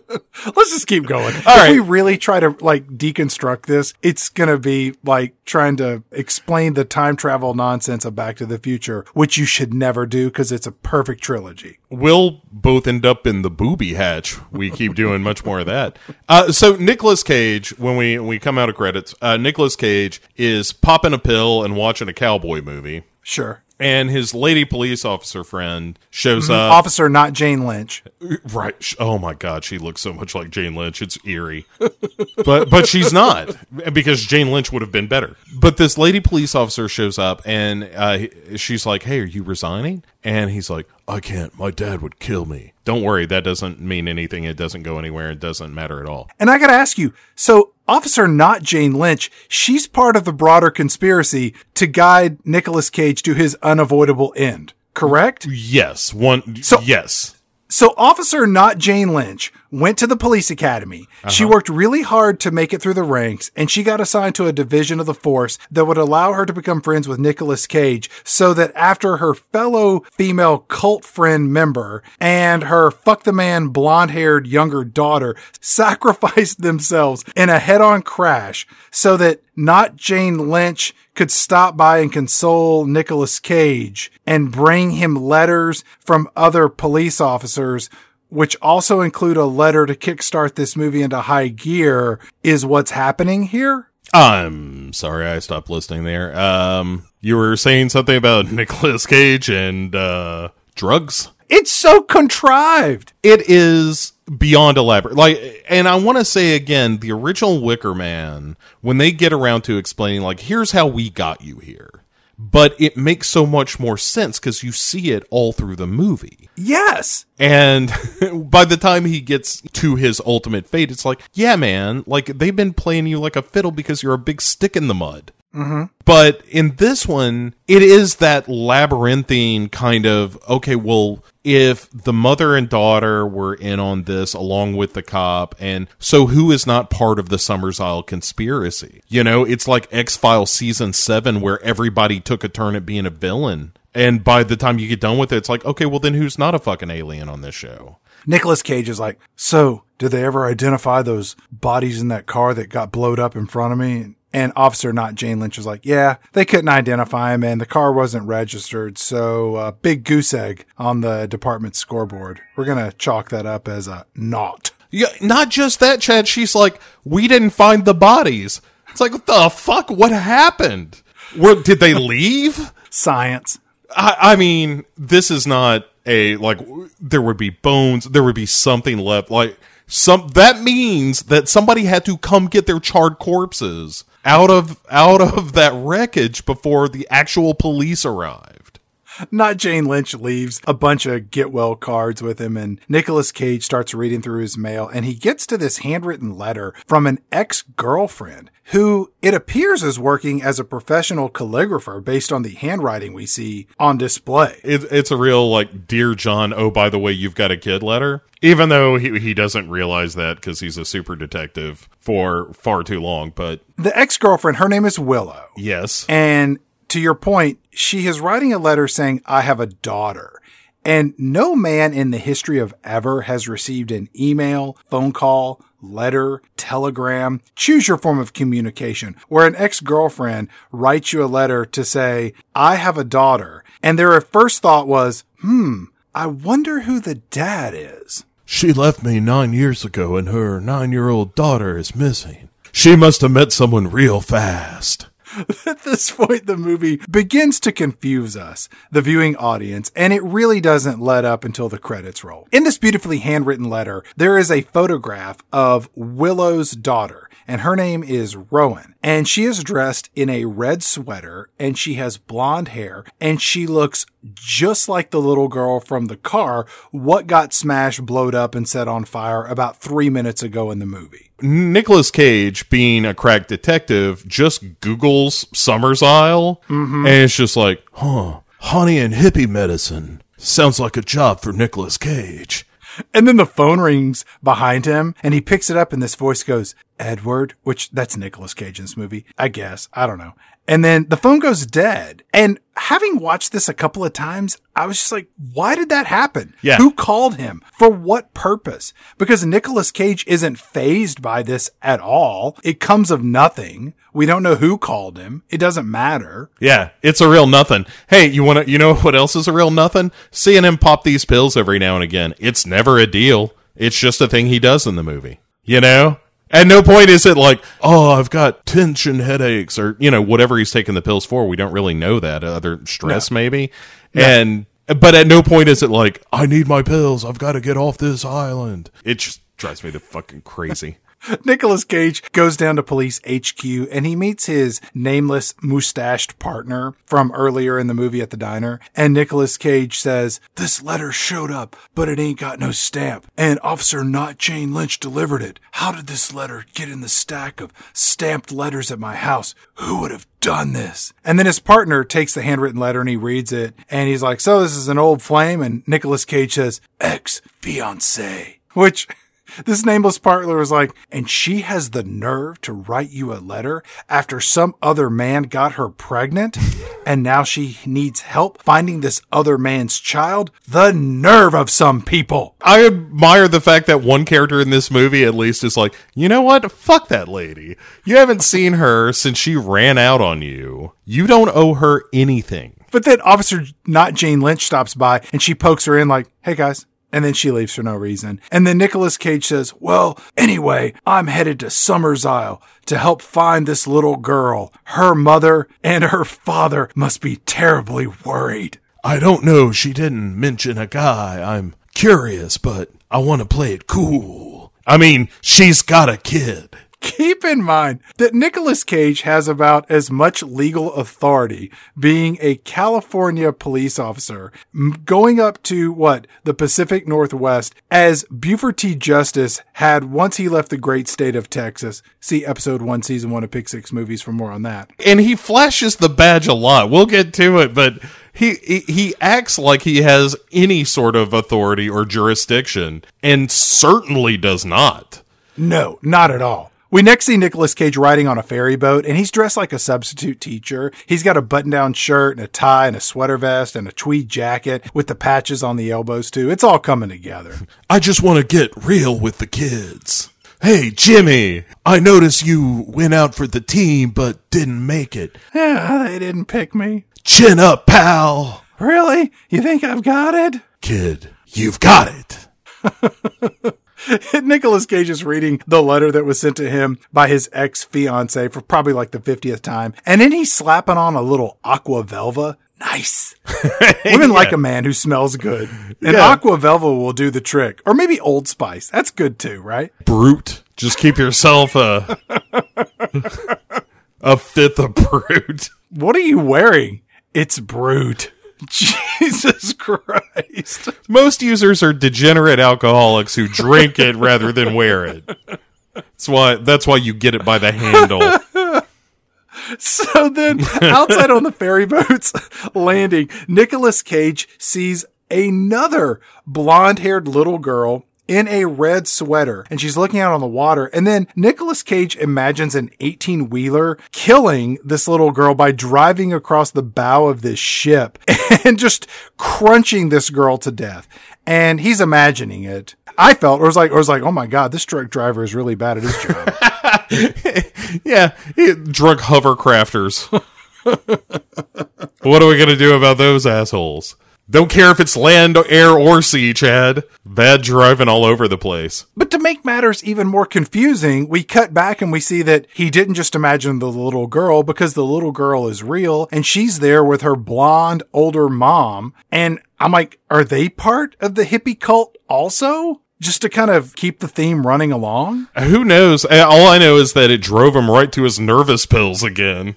A: Let's just keep going. if
B: right.
A: we really try to like deconstruct this, it's gonna be like trying to explain the time travel nonsense of Back to the Future, which you should never do because it's a perfect trilogy.
B: We'll both end up in the booby hatch. We keep doing much more of that. Uh, so Nicolas Cage, when we when we come out of credits, uh, Nicolas Cage is popping a pill and watching a cowboy movie.
A: Sure.
B: And his lady police officer friend shows up.
A: Officer, not Jane Lynch.
B: Right. Oh my God, she looks so much like Jane Lynch. It's eerie. but but she's not because Jane Lynch would have been better. But this lady police officer shows up and uh, she's like, "Hey, are you resigning?" And he's like, "I can't. My dad would kill me." Don't worry, that doesn't mean anything. It doesn't go anywhere. It doesn't matter at all.
A: And I gotta ask you, so Officer not Jane Lynch, she's part of the broader conspiracy to guide Nicolas Cage to his unavoidable end, correct?
B: Yes. One.
A: So-
B: yes.
A: So Officer not Jane Lynch went to the police academy. She uh-huh. worked really hard to make it through the ranks and she got assigned to a division of the force that would allow her to become friends with Nicolas Cage so that after her fellow female cult friend member and her fuck the man blonde haired younger daughter sacrificed themselves in a head on crash so that not Jane Lynch could stop by and console Nicolas Cage and bring him letters from other police officers, which also include a letter to kickstart this movie into high gear, is what's happening here.
B: I'm sorry, I stopped listening there. Um, you were saying something about Nicolas Cage and uh, drugs.
A: It's so contrived.
B: It is beyond elaborate. Like, and I want to say again, the original Wicker Man, when they get around to explaining, like, here's how we got you here, but it makes so much more sense because you see it all through the movie.
A: Yes.
B: And by the time he gets to his ultimate fate, it's like, yeah, man, like they've been playing you like a fiddle because you're a big stick in the mud. Mm-hmm. But in this one, it is that labyrinthine kind of okay. Well, if the mother and daughter were in on this along with the cop, and so who is not part of the Summers Isle conspiracy? You know, it's like X Files season seven where everybody took a turn at being a villain. And by the time you get done with it, it's like, okay, well, then who's not a fucking alien on this show?
A: Nicolas Cage is like, so did they ever identify those bodies in that car that got blowed up in front of me? And officer, not Jane Lynch, was like, yeah, they couldn't identify him and the car wasn't registered. So, uh, big goose egg on the department scoreboard. We're going to chalk that up as a not.
B: Yeah, not just that, Chad. She's like, we didn't find the bodies. It's like, what the fuck? What happened? Where did they leave?
A: Science.
B: I, I mean, this is not a like. There would be bones. There would be something left. Like some. That means that somebody had to come get their charred corpses out of out of that wreckage before the actual police arrived.
A: Not Jane Lynch leaves a bunch of get well cards with him and Nicolas Cage starts reading through his mail and he gets to this handwritten letter from an ex-girlfriend who it appears is working as a professional calligrapher based on the handwriting we see on display.
B: It, it's a real like, dear John. Oh, by the way, you've got a kid letter. Even though he he doesn't realize that because he's a super detective for far too long. But
A: The ex-girlfriend, her name is Willow.
B: yes,
A: And to your point, she is writing a letter saying, I have a daughter. And no man in the history of ever has received an email, phone call, letter, telegram, choose your form of communication, where an ex-girlfriend writes you a letter to say, I have a daughter. And their first thought was, hmm, I wonder who the dad is.
B: She left me nine years ago, and her nine year old daughter is missing. She must have met someone real fast.
A: At this point, the movie begins to confuse us, the viewing audience, and it really doesn't let up until the credits roll. In this beautifully handwritten letter, there is a photograph of Willow's daughter, and her name is Rowan. And she is dressed in a red sweater, and she has blonde hair, and she looks just like the little girl from the car, what got smashed, blowed up, and set on fire about three minutes ago in the movie.
B: Nicolas Cage, being a crack detective, just Googles Summers Isle, mm-hmm. and it's just like, huh, honey and hippie medicine. Sounds like a job for Nicolas Cage.
A: And then the phone rings behind him and he picks it up and this voice goes, Edward, which that's Nicolas Cage in this movie, I guess. I don't know. And then the phone goes dead. And having watched this a couple of times, I was just like, why did that happen?
B: Yeah.
A: Who called him? For what purpose? Because Nicolas Cage isn't phased by this at all. It comes of nothing. We don't know who called him. It doesn't matter.
B: Yeah, it's a real nothing. Hey, you want to? You know what else is a real nothing? Seeing him pop these pills every now and again. It's never a deal. It's just a thing he does in the movie. You know. At no point is it like, oh, I've got tension headaches or, you know, whatever he's taking the pills for. We don't really know that. Uh, other stress, maybe. And, but at no point is it like, I need my pills. I've got to get off this island. It just drives me to fucking crazy.
A: Nicolas Cage goes down to police HQ and he meets his nameless mustached partner from earlier in the movie at the diner. And Nicolas Cage says, This letter showed up, but it ain't got no stamp. And Officer Not Jane Lynch delivered it. How did this letter get in the stack of stamped letters at my house? Who would have done this? And then his partner takes the handwritten letter and he reads it and he's like, So this is an old flame? And Nicolas Cage says, Ex fiance. Which this nameless partner was like, and she has the nerve to write you a letter after some other man got her pregnant and now she needs help finding this other man's child? The nerve of some people.
B: I admire the fact that one character in this movie at least is like, you know what? Fuck that lady. You haven't seen her since she ran out on you. You don't owe her anything.
A: But then Officer Not Jane Lynch stops by and she pokes her in like, hey guys. And then she leaves for no reason. And then Nicolas Cage says, well, anyway, I'm headed to Summers Isle to help find this little girl. Her mother and her father must be terribly worried.
B: I don't know. She didn't mention a guy. I'm curious, but I want to play it cool. I mean, she's got a kid.
A: Keep in mind that Nicolas Cage has about as much legal authority being a California police officer going up to what the Pacific Northwest as Buford T. Justice had once he left the great state of Texas. See episode one, season one of Pick Six movies for more on that.
B: And he flashes the badge a lot. We'll get to it, but he, he he acts like he has any sort of authority or jurisdiction and certainly does not.
A: No, not at all. We next see Nicolas Cage riding on a ferry boat and he's dressed like a substitute teacher. He's got a button down shirt and a tie and a sweater vest and a tweed jacket with the patches on the elbows too. It's all coming together.
B: I just want to get real with the kids. Hey, Jimmy, I notice you went out for the team but didn't make it.
A: Yeah, they didn't pick me.
B: Chin up, pal.
A: Really? You think I've got it?
B: Kid, you've got it.
A: Nicolas Cage is reading the letter that was sent to him by his ex fiance for probably like the 50th time. And then he's slapping on a little aqua velva. Nice. Women like a man who smells good. And
B: Yeah.
A: aqua velva will do the trick. Or maybe Old Spice. That's good too, right?
B: Brut. Just keep yourself a a fifth of Brut.
A: What are you wearing? It's Brut. Jesus Christ.
B: Most users are degenerate alcoholics who drink it rather than wear it. That's why that's why you get it by the handle.
A: So then, outside on the ferry boat's landing, Nicolas Cage sees another blonde haired little girl in a red sweater and she's looking out on the water. And then Nicolas Cage imagines an 18 wheeler killing this little girl by driving across the bow of this ship and just crunching this girl to death. And he's imagining it. I felt, or was like, or was like, oh my God, this truck driver is really bad at his job.
B: Yeah, drug hovercrafters. what are we gonna do about those assholes? Don't care if it's land, air, or sea, Chad. Bad driving all over the place.
A: But to make matters even more confusing, we cut back and we see that he didn't just imagine the little girl because the little girl is real and she's there with her blonde older mom. And I'm like, are they part of the hippie cult also? Just to kind of keep the theme running along?
B: Who knows? All I know is that it drove him right to his nervous pills again.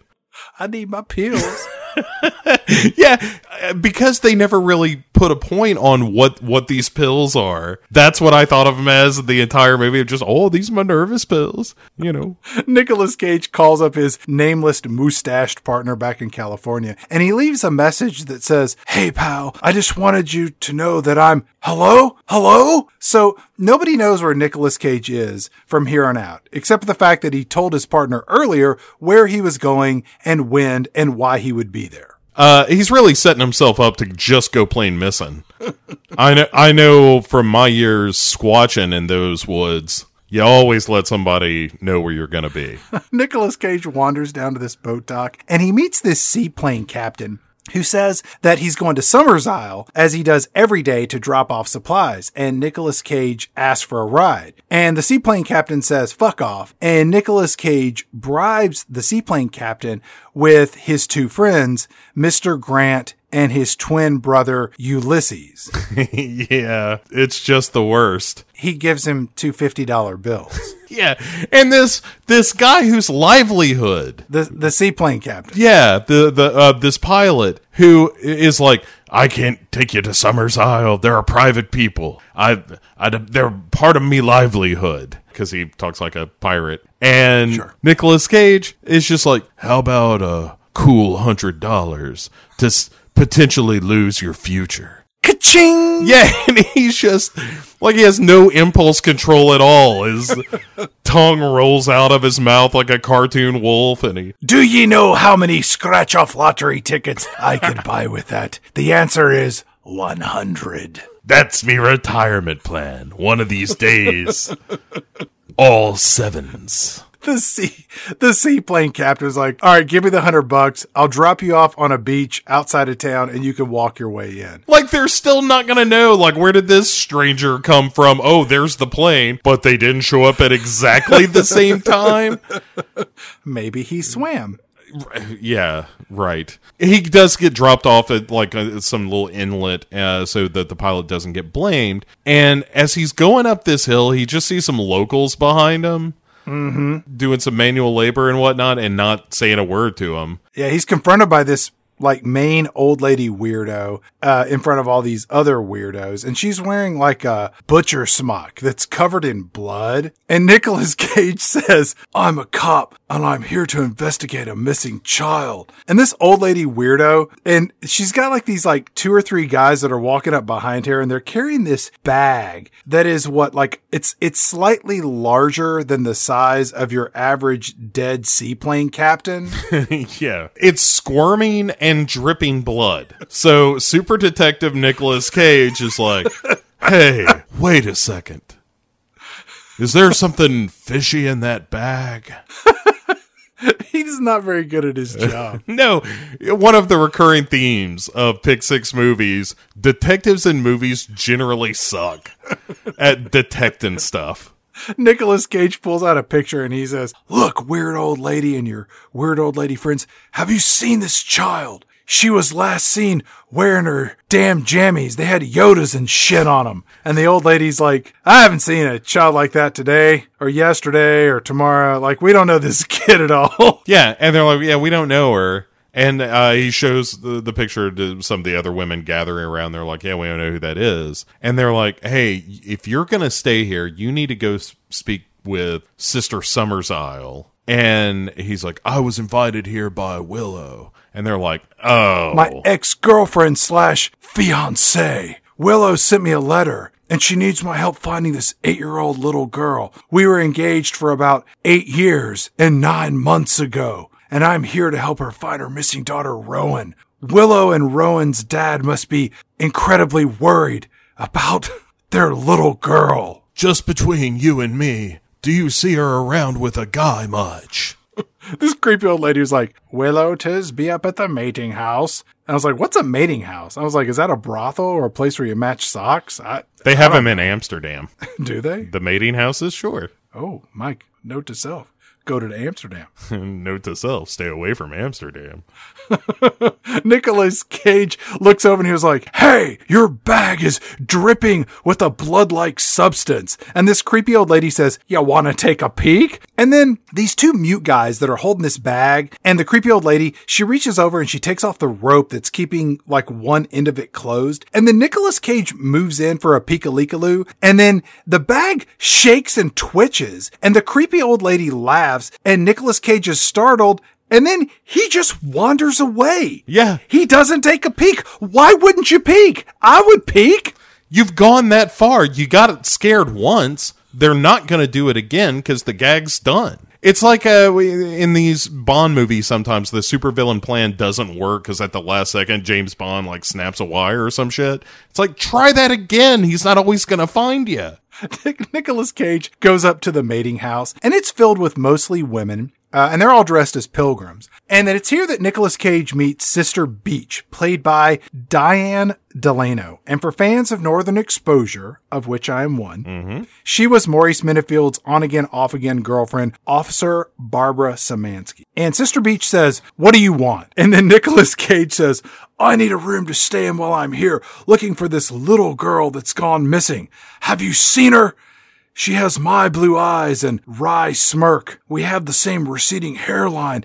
A: I need my pills.
B: yeah, because they never really put a point on what what these pills are. That's what I thought of them as the entire movie of just oh these nervous pills, you know.
A: Nicolas Cage calls up his nameless mustached partner back in California and he leaves a message that says, Hey pal, I just wanted you to know that I'm hello? Hello? So nobody knows where Nicolas Cage is from here on out, except for the fact that he told his partner earlier where he was going and when and why he would be there.
B: Uh, he's really setting himself up to just go plain missing. I know. I know from my years squatching in those woods, you always let somebody know where you're going to be.
A: Nicolas Cage wanders down to this boat dock and he meets this seaplane captain who says that he's going to Summers Isle as he does every day to drop off supplies. And Nicolas Cage asks for a ride. And the seaplane captain says, fuck off. And Nicolas Cage bribes the seaplane captain with his two friends, Mr. Grant and his twin brother, Ulysses.
B: yeah, it's just the worst.
A: He gives him two $50 bills.
B: Yeah, and this this guy whose livelihood
A: the the seaplane captain.
B: Yeah, the the uh, this pilot who is like, I can't take you to Summers Isle. There are private people. I, I they're part of me livelihood because he talks like a pirate. And sure. Nicolas Cage is just like, how about a cool hundred dollars to potentially lose your future?
A: Ka-ching!
B: Yeah, and he's just like he has no impulse control at all. His tongue rolls out of his mouth like a cartoon wolf, and he.
A: Do ye know how many scratch off lottery tickets I could buy with that? The answer is 100.
B: That's me retirement plan. One of these days. all sevens
A: the sea the seaplane captain's like, all right, give me the hundred bucks. I'll drop you off on a beach outside of town, and you can walk your way in.
B: Like they're still not gonna know. Like where did this stranger come from? Oh, there's the plane, but they didn't show up at exactly the same time.
A: Maybe he swam.
B: Yeah, right. He does get dropped off at like a, some little inlet uh, so that the pilot doesn't get blamed. And as he's going up this hill, he just sees some locals behind him
A: mm-hmm.
B: doing some manual labor and whatnot and not saying a word to him.
A: Yeah, he's confronted by this like main old lady weirdo uh, in front of all these other weirdos, and she's wearing like a butcher smock that's covered in blood. And Nicolas Cage says, "I'm a cop and I'm here to investigate a missing child." And this old lady weirdo, and she's got like these like two or three guys that are walking up behind her, and they're carrying this bag that is what like it's it's slightly larger than the size of your average dead seaplane captain.
B: yeah, it's squirming and dripping blood. So Super Detective Nicolas Cage is like, "Hey, wait a second. Is there something fishy in that bag?"
A: He's not very good at his job.
B: no, one of the recurring themes of Pick Six movies: detectives in movies generally suck at detecting stuff.
A: Nicolas Cage pulls out a picture and he says, Look, weird old lady and your weird old lady friends, have you seen this child? She was last seen wearing her damn jammies. They had Yodas and shit on them. And the old lady's like, I haven't seen a child like that today or yesterday or tomorrow. Like, we don't know this kid at all.
B: Yeah. And they're like, yeah, we don't know her. And uh, he shows the, the picture to some of the other women gathering around. They're like, yeah, we don't know who that is. And they're like, hey, if you're going to stay here, you need to go speak with Sister Summers Isle. And he's like, I was invited here by Willow and they're like, "Oh,
A: my ex girlfriend slash fiance Willow sent me a letter." And she needs my help finding this eight year old little girl. We were engaged for about eight years and nine months ago, and I'm here to help her find her missing daughter, Rowan. Willow and Rowan's dad must be incredibly worried about their little girl.
B: Just between you and me, do you see her around with a guy much?
A: this creepy old lady was like, Willow, tis be up at the mating house. And I was like, what's a mating house? I was like, is that a brothel or a place where you match socks? I,
B: they have them in Amsterdam.
A: Do they?
B: The mating houses, sure.
A: Oh, Mike, note to self. Go to Amsterdam.
B: Note to self: stay away from Amsterdam.
A: Nicolas Cage looks over and he was like, Hey, your bag is dripping with a blood like substance. And this creepy old lady says, You want to take a peek? And then these two mute guys that are holding this bag, and the creepy old lady, she reaches over and she takes off the rope that's keeping like one end of it closed. And then Nicolas Cage moves in for a peek-a-leek-a-loo, and then the bag shakes and twitches, and the creepy old lady laughs, and Nicolas Cage is startled and then he just wanders away.
B: Yeah.
A: He doesn't take a peek. Why wouldn't you peek? I would peek.
B: You've gone that far. You got scared once. They're not going to do it again because the gag's done. It's like uh, in these Bond movies, sometimes the supervillain plan doesn't work because at the last second, James Bond like snaps a wire or some shit. It's like, try that again. He's not always going to find you.
A: Nicolas Cage goes up to the mating house and it's filled with mostly women uh, and they're all dressed as pilgrims. And then it's here that Nicolas Cage meets Sister Beach, played by Diane Delano. And for fans of Northern Exposure, of which I am one,
B: mm-hmm.
A: she was Maurice Minnifield's on again, off again girlfriend, Officer Barbara Semanski. And Sister Beach says, What do you want? And then Nicolas Cage says, I need a room to stay in while I'm here, looking for this little girl that's gone missing. Have you seen her? She has my blue eyes and wry smirk. We have the same receding hairline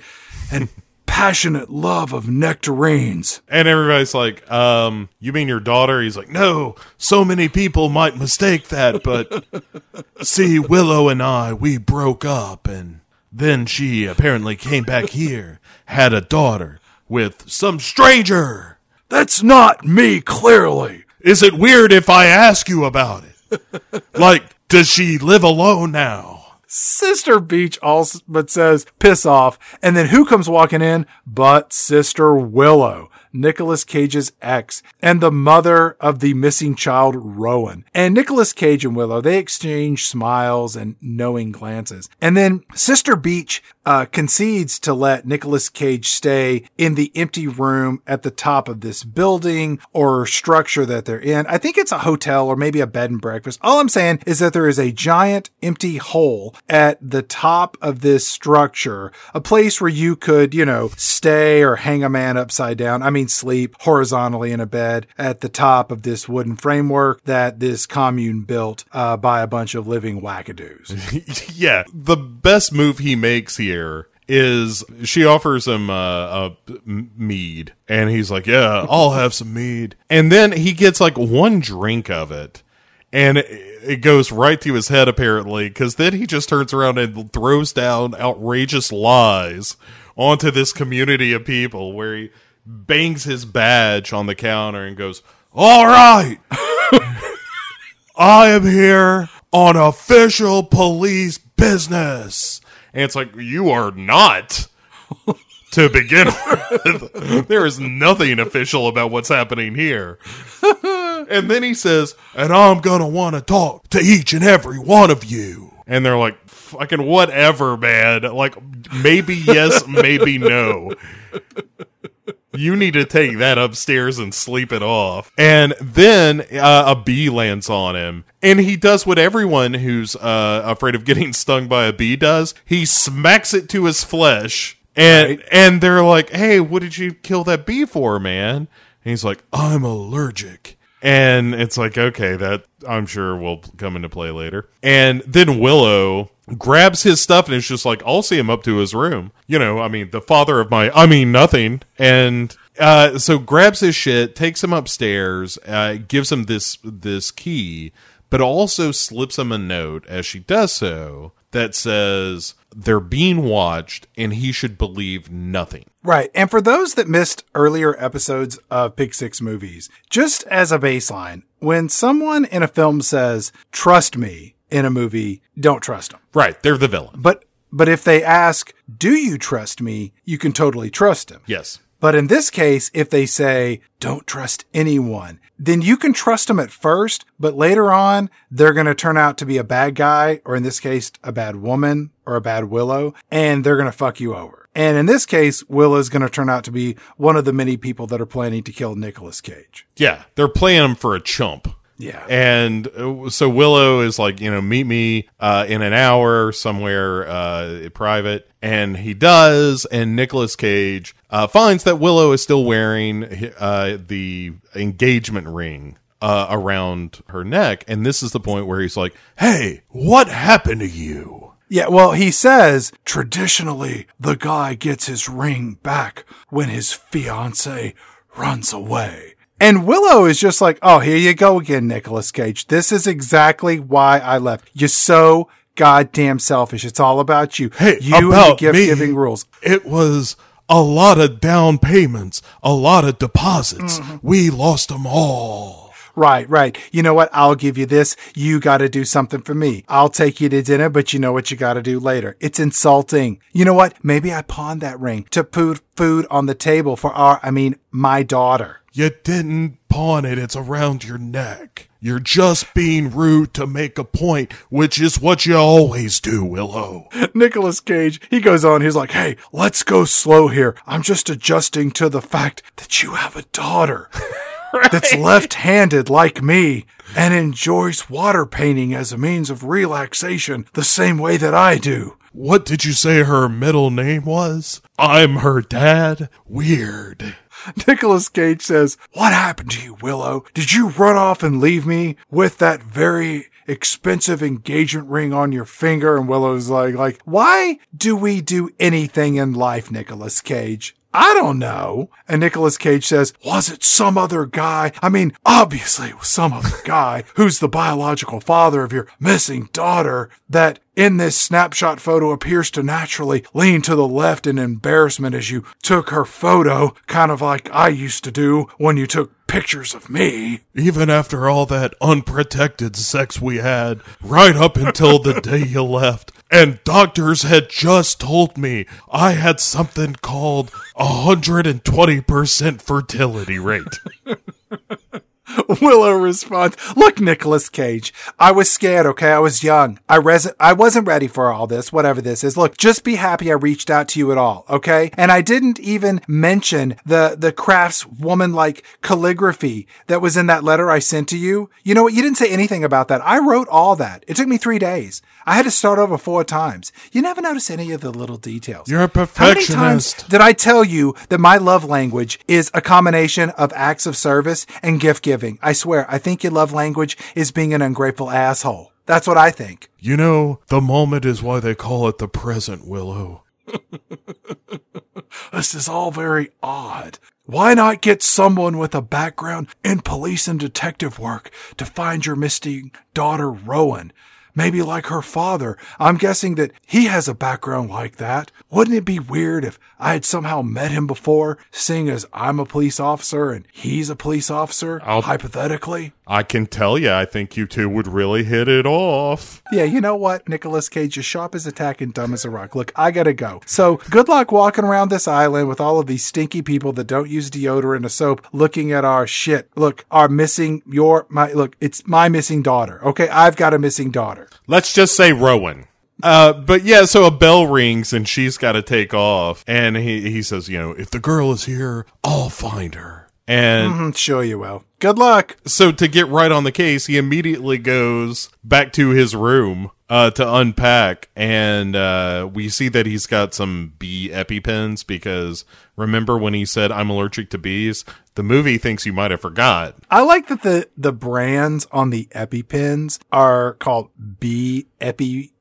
A: and passionate love of nectarines.
B: And everybody's like, um, you mean your daughter? He's like, no, so many people might mistake that, but see, Willow and I, we broke up and then she apparently came back here, had a daughter with some stranger.
A: That's not me, clearly.
B: Is it weird if I ask you about it? like, does she live alone now?
A: Sister Beach also but says, piss off. And then who comes walking in but Sister Willow? Nicolas Cage's ex and the mother of the missing child, Rowan. And Nicolas Cage and Willow, they exchange smiles and knowing glances. And then Sister Beach uh, concedes to let Nicolas Cage stay in the empty room at the top of this building or structure that they're in. I think it's a hotel or maybe a bed and breakfast. All I'm saying is that there is a giant empty hole at the top of this structure, a place where you could, you know, stay or hang a man upside down. I mean, sleep horizontally in a bed at the top of this wooden framework that this commune built uh, by a bunch of living wackadoos.
B: yeah. The best move he makes here is she offers him uh, a mead and he's like yeah i'll have some mead and then he gets like one drink of it and it goes right to his head apparently because then he just turns around and throws down outrageous lies onto this community of people where he bangs his badge on the counter and goes, All right, I am here on official police business. And it's like, You are not. to begin with, there is nothing official about what's happening here. and then he says, and I'm going to want to talk to each and every one of you. And they're like, fucking whatever, man. Like, maybe yes, maybe no you need to take that upstairs and sleep it off. And then uh, a bee lands on him. And he does what everyone who's uh, afraid of getting stung by a bee does. He smacks it to his flesh. And right. and they're like, "Hey, what did you kill that bee for, man?" And he's like, "I'm allergic." And it's like, okay, that I'm sure will come into play later. And then Willow grabs his stuff and is just like, I'll see him up to his room. You know, I mean, the father of my, I mean, nothing. And uh, so grabs his shit, takes him upstairs, uh, gives him this this key, but also slips him a note as she does so that says they're being watched and he should believe nothing.
A: Right. And for those that missed earlier episodes of Pick Six movies, just as a baseline, when someone in a film says, trust me, in a movie, don't trust them.
B: Right. They're the villain.
A: But but if they ask, do you trust me? You can totally trust them.
B: Yes.
A: But in this case, if they say, don't trust anyone, then you can trust them at first, but later on, they're going to turn out to be a bad guy, or in this case, a bad woman or a bad Willow, and they're going to fuck you over. And in this case, Willow is going to turn out to be one of the many people that are planning to kill Nicolas Cage.
B: Yeah, they're playing him for a chump
A: Yeah.
B: And uh, so Willow is like, you know, meet me uh, in an hour somewhere uh, private. And he does. And Nicolas Cage uh, finds that Willow is still wearing uh, the engagement ring. Uh, around her neck, and this is the point where he's like, "Hey, what happened to you?"
A: Yeah, well, he says traditionally the guy gets his ring back when his fiance runs away. And Willow is just like, oh, here you go again, Nicolas Cage. This is exactly why I left. You're so goddamn selfish. It's all about you.
B: Hey,
A: you and
B: about
A: gift
B: me,
A: giving rules.
B: It was a lot of down payments, a lot of deposits. Mm-hmm. We lost them all.
A: Right, right. You know what? I'll give you this. You got to do something for me. I'll take you to dinner, but you know what you got to do later. It's insulting. You know what? Maybe I pawned that ring to put food on the table for our, I mean, my daughter.
B: You didn't pawn it, it's around your neck. You're just being rude to make a point, which is what you always do, Willow.
A: Nicolas Cage, he goes on, he's like, hey, let's go slow here. I'm just adjusting to the fact that you have a daughter that's left handed like me and enjoys water painting as a means of relaxation the same way that I do.
B: What did you say her middle name was? I'm her dad? Weird.
A: Nicolas Cage says, What happened to you, Willow? Did you run off and leave me with that very expensive engagement ring on your finger? And Willow's like, like, why do we do anything in life, Nicolas Cage? I don't know. And Nicolas Cage says, was it some other guy? I mean, obviously it was some other guy who's the biological father of your missing daughter that in this snapshot photo appears to naturally lean to the left in embarrassment as you took her photo, kind of like I used to do when you took pictures of me.
B: Even after all that unprotected sex we had, right up until the day you left, and doctors had just told me I had something called a 120% fertility rate.
A: Willow responds, Look, Nicolas Cage, I was scared, okay? I was young. I res- I wasn't ready for all this, whatever this is. Look, just be happy I reached out to you at all, okay? And I didn't even mention the, the crafts woman-like calligraphy that was in that letter I sent to you. You know what? You didn't say anything about that. I wrote all that. It took me three days. I had to start over four times. You never notice any of the little details.
B: You're a perfectionist.
A: How many times
B: perfectionist.
A: did I tell you that my love language is a combination of acts of service and gift giving? I swear, I think your love language is being an ungrateful asshole. That's what I think.
B: You know, the moment is why they call it the present, Willow.
A: This is all very odd. Why not get someone with a background in police and detective work to find your missing daughter, Rowan? Maybe like her father. I'm guessing that he has a background like that. Wouldn't it be weird if I had somehow met him before, seeing as I'm a police officer and he's a police officer,
B: I'll-
A: hypothetically?
B: I can tell you, I think you two would really hit it off.
A: Yeah, you know what, Nicolas Cage is sharp as a tack and dumb as a rock. Look, I gotta go. So good luck walking around this island with all of these stinky people that don't use deodorant or soap, looking at our shit. Look, our missing your my look. It's my missing daughter. Okay, I've got a missing daughter.
B: Let's just say Rowan. Uh, but yeah, so a bell rings and she's got to take off. And he, he says, you know, if the girl is here, I'll find her. And
A: Hmm, sure you will. Good luck.
B: so to get right on the case, he immediately goes back to his room uh, to unpack, and uh, we see that he's got some bee epipens because remember when he said I'm allergic to bees? The movie thinks you might have forgot.
A: I like that the the brands on the EpiPens are called B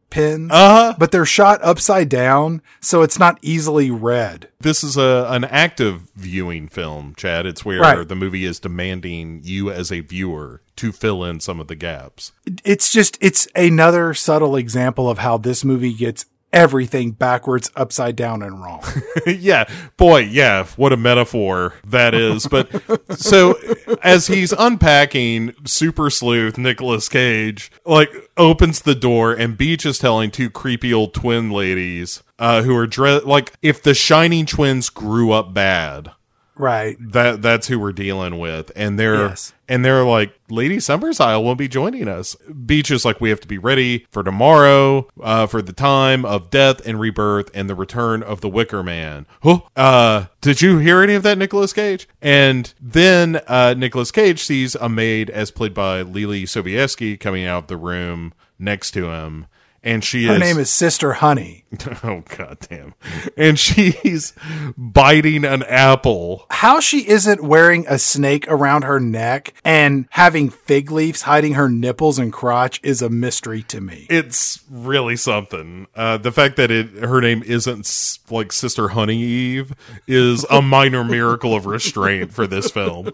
A: EpiPens.
B: Uh-huh.
A: But they're shot upside down, so it's not easily read.
B: This is a an active viewing film, Chad. It's where
A: Right.
B: the movie is demanding you as a viewer to fill in some of the gaps.
A: it's just it's another subtle example of how this movie gets everything backwards upside down and wrong
B: yeah, boy, yeah, what a metaphor that is. But so as he's unpacking, super sleuth Nicolas Cage like opens the door, and Beach is telling two creepy old twin ladies uh, who are dressed like if the Shining twins grew up bad.
A: Right.
B: That that's who we're dealing with, and they're
A: Yes.
B: and they're like, Lady Summersisle won't be joining us. Beach is like, we have to be ready for tomorrow, uh, for the time of death and rebirth and the return of the Wicker Man. Huh? Uh, did you hear any of that, Nicolas Cage? And then uh, Nicolas Cage sees a maid, as played by Leelee Sobieski, coming out of the room next to him. And she
A: Her
B: is
A: name is Sister Honey.
B: oh goddamn, and she's biting an apple.
A: How she isn't wearing a snake around her neck and having fig leaves hiding her nipples and crotch is a mystery to me.
B: It's really something. Uh, the fact that it her name isn't like Sister Honey Eve is a minor miracle of restraint for this film.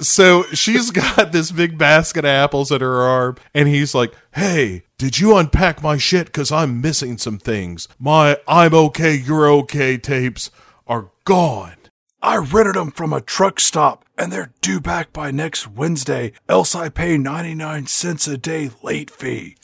B: So she's got this big basket of apples at her arm, and he's like, "Hey, did you unpack my shit? Cause I'm missing some things. My I'm okay, you're okay tapes are gone."
A: I rented them from a truck stop and they're due back by next Wednesday, else I pay 99 cents a day late fee.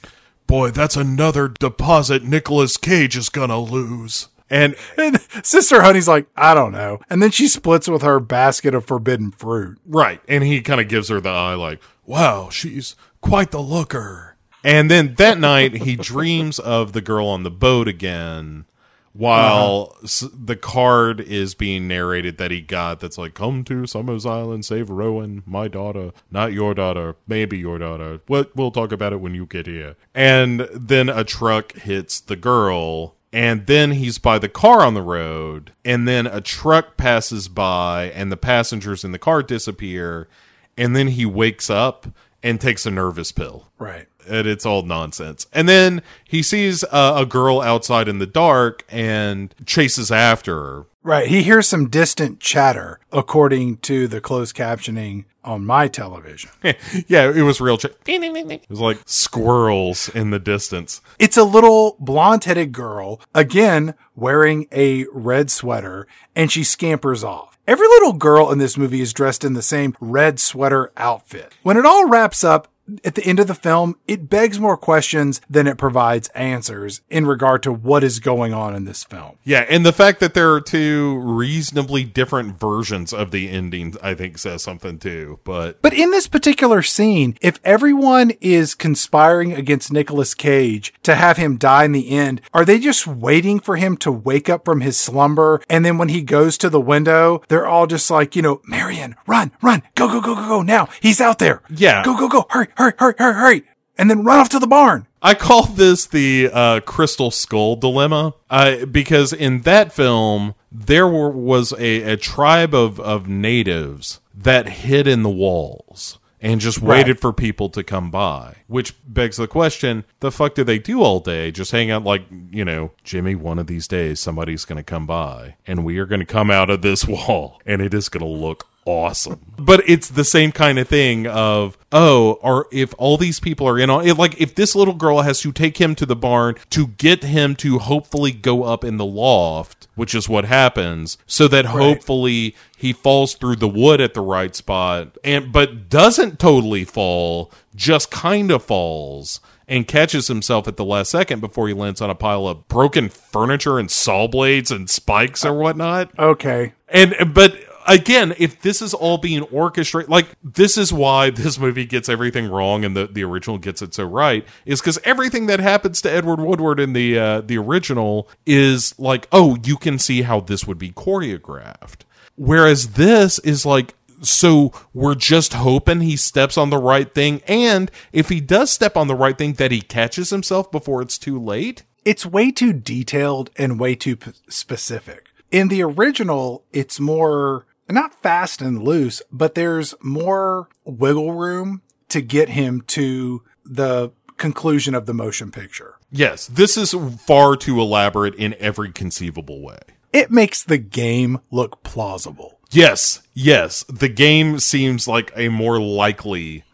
B: Boy, that's another deposit Nicolas Cage is gonna lose. And
A: And Sister Honey's like, I don't know. And then she splits with her basket of forbidden fruit.
B: right, and he kind of gives her the eye, like, "Wow, she's quite the looker." And then that night, he dreams of the girl on the boat again, while uh-huh. s- the card is being narrated that he got. That's like, "Come to Summers Island, save Rowan, my daughter, not your daughter, maybe your daughter. What we'll talk about it when you get here." And then a truck hits the girl. And then he's by the car on the road, and then a truck passes by, and the passengers in the car disappear. And then he wakes up and takes a nervous pill
A: Right.
B: And it's all nonsense. And then he sees uh, a girl outside in the dark and chases after her.
A: Right. He hears some distant chatter, according to the closed captioning on my television.
B: yeah, it was real. Ch- it was like squirrels in the distance.
A: It's a little blonde headed girl, again, wearing a red sweater, and she scampers off. Every little girl in this movie is dressed in the same red sweater outfit. When it all wraps up, at the end of the film, it begs more questions than it provides answers in regard to what is going on in this film.
B: Yeah, and the fact that there are two reasonably different versions of the ending, I think, says something too. But
A: But in this particular scene, if everyone is conspiring against Nicolas Cage to have him die in the end, are they just waiting for him to wake up from his slumber? And then when he goes to the window, they're all just like, you know, Marion, run, run, go, go, go, go, go now. He's out there.
B: Yeah.
A: Go, go, go. Hurry, hurry, hurry, hurry, hurry. And then run off to the barn.
B: I call this the uh, crystal skull dilemma uh, because in that film there were, was a, a tribe of, of natives that hid in the walls and just waited for people to come by. Which begs the question: the fuck do they do all day? Just hang out like you know, Jimmy. One of these days, somebody's going to come by, and we are going to come out of this wall, and it is going to look awesome. But it's the same kind of thing of, oh, or if all these people are in on it, like if this little girl has to take him to the barn to get him to hopefully go up in the loft, which is what happens, so that hopefully he falls through the wood at the right spot and but doesn't totally fall, just kind of falls and catches himself at the last second before he lands on a pile of broken furniture and saw blades and spikes or whatnot.
A: Okay.
B: And but again, if this is all being orchestrated, like this is why this movie gets everything wrong and the, the original gets it so right, is because everything that happens to Edward Woodward in the uh, the original is like, oh, you can see how this would be choreographed. Whereas this is like so we're just hoping he steps on the right thing and if he does step on the right thing that he catches himself before it's too late
A: it's way too detailed and way too p- specific. In the original, it's more not fast and loose, but there's more wiggle room to get him to the conclusion of the motion picture.
B: yes this is far too elaborate in every conceivable way
A: It makes the game look plausible.
B: Yes, yes. The game seems like a more likely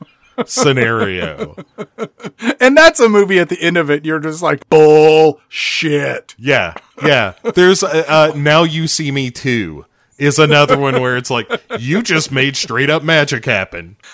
B: scenario.
A: And that's a movie at the end of it. You're just like, bullshit.
B: Yeah, yeah. There's uh, uh, now you see me too. Is another one where it's like you just made straight up magic happen.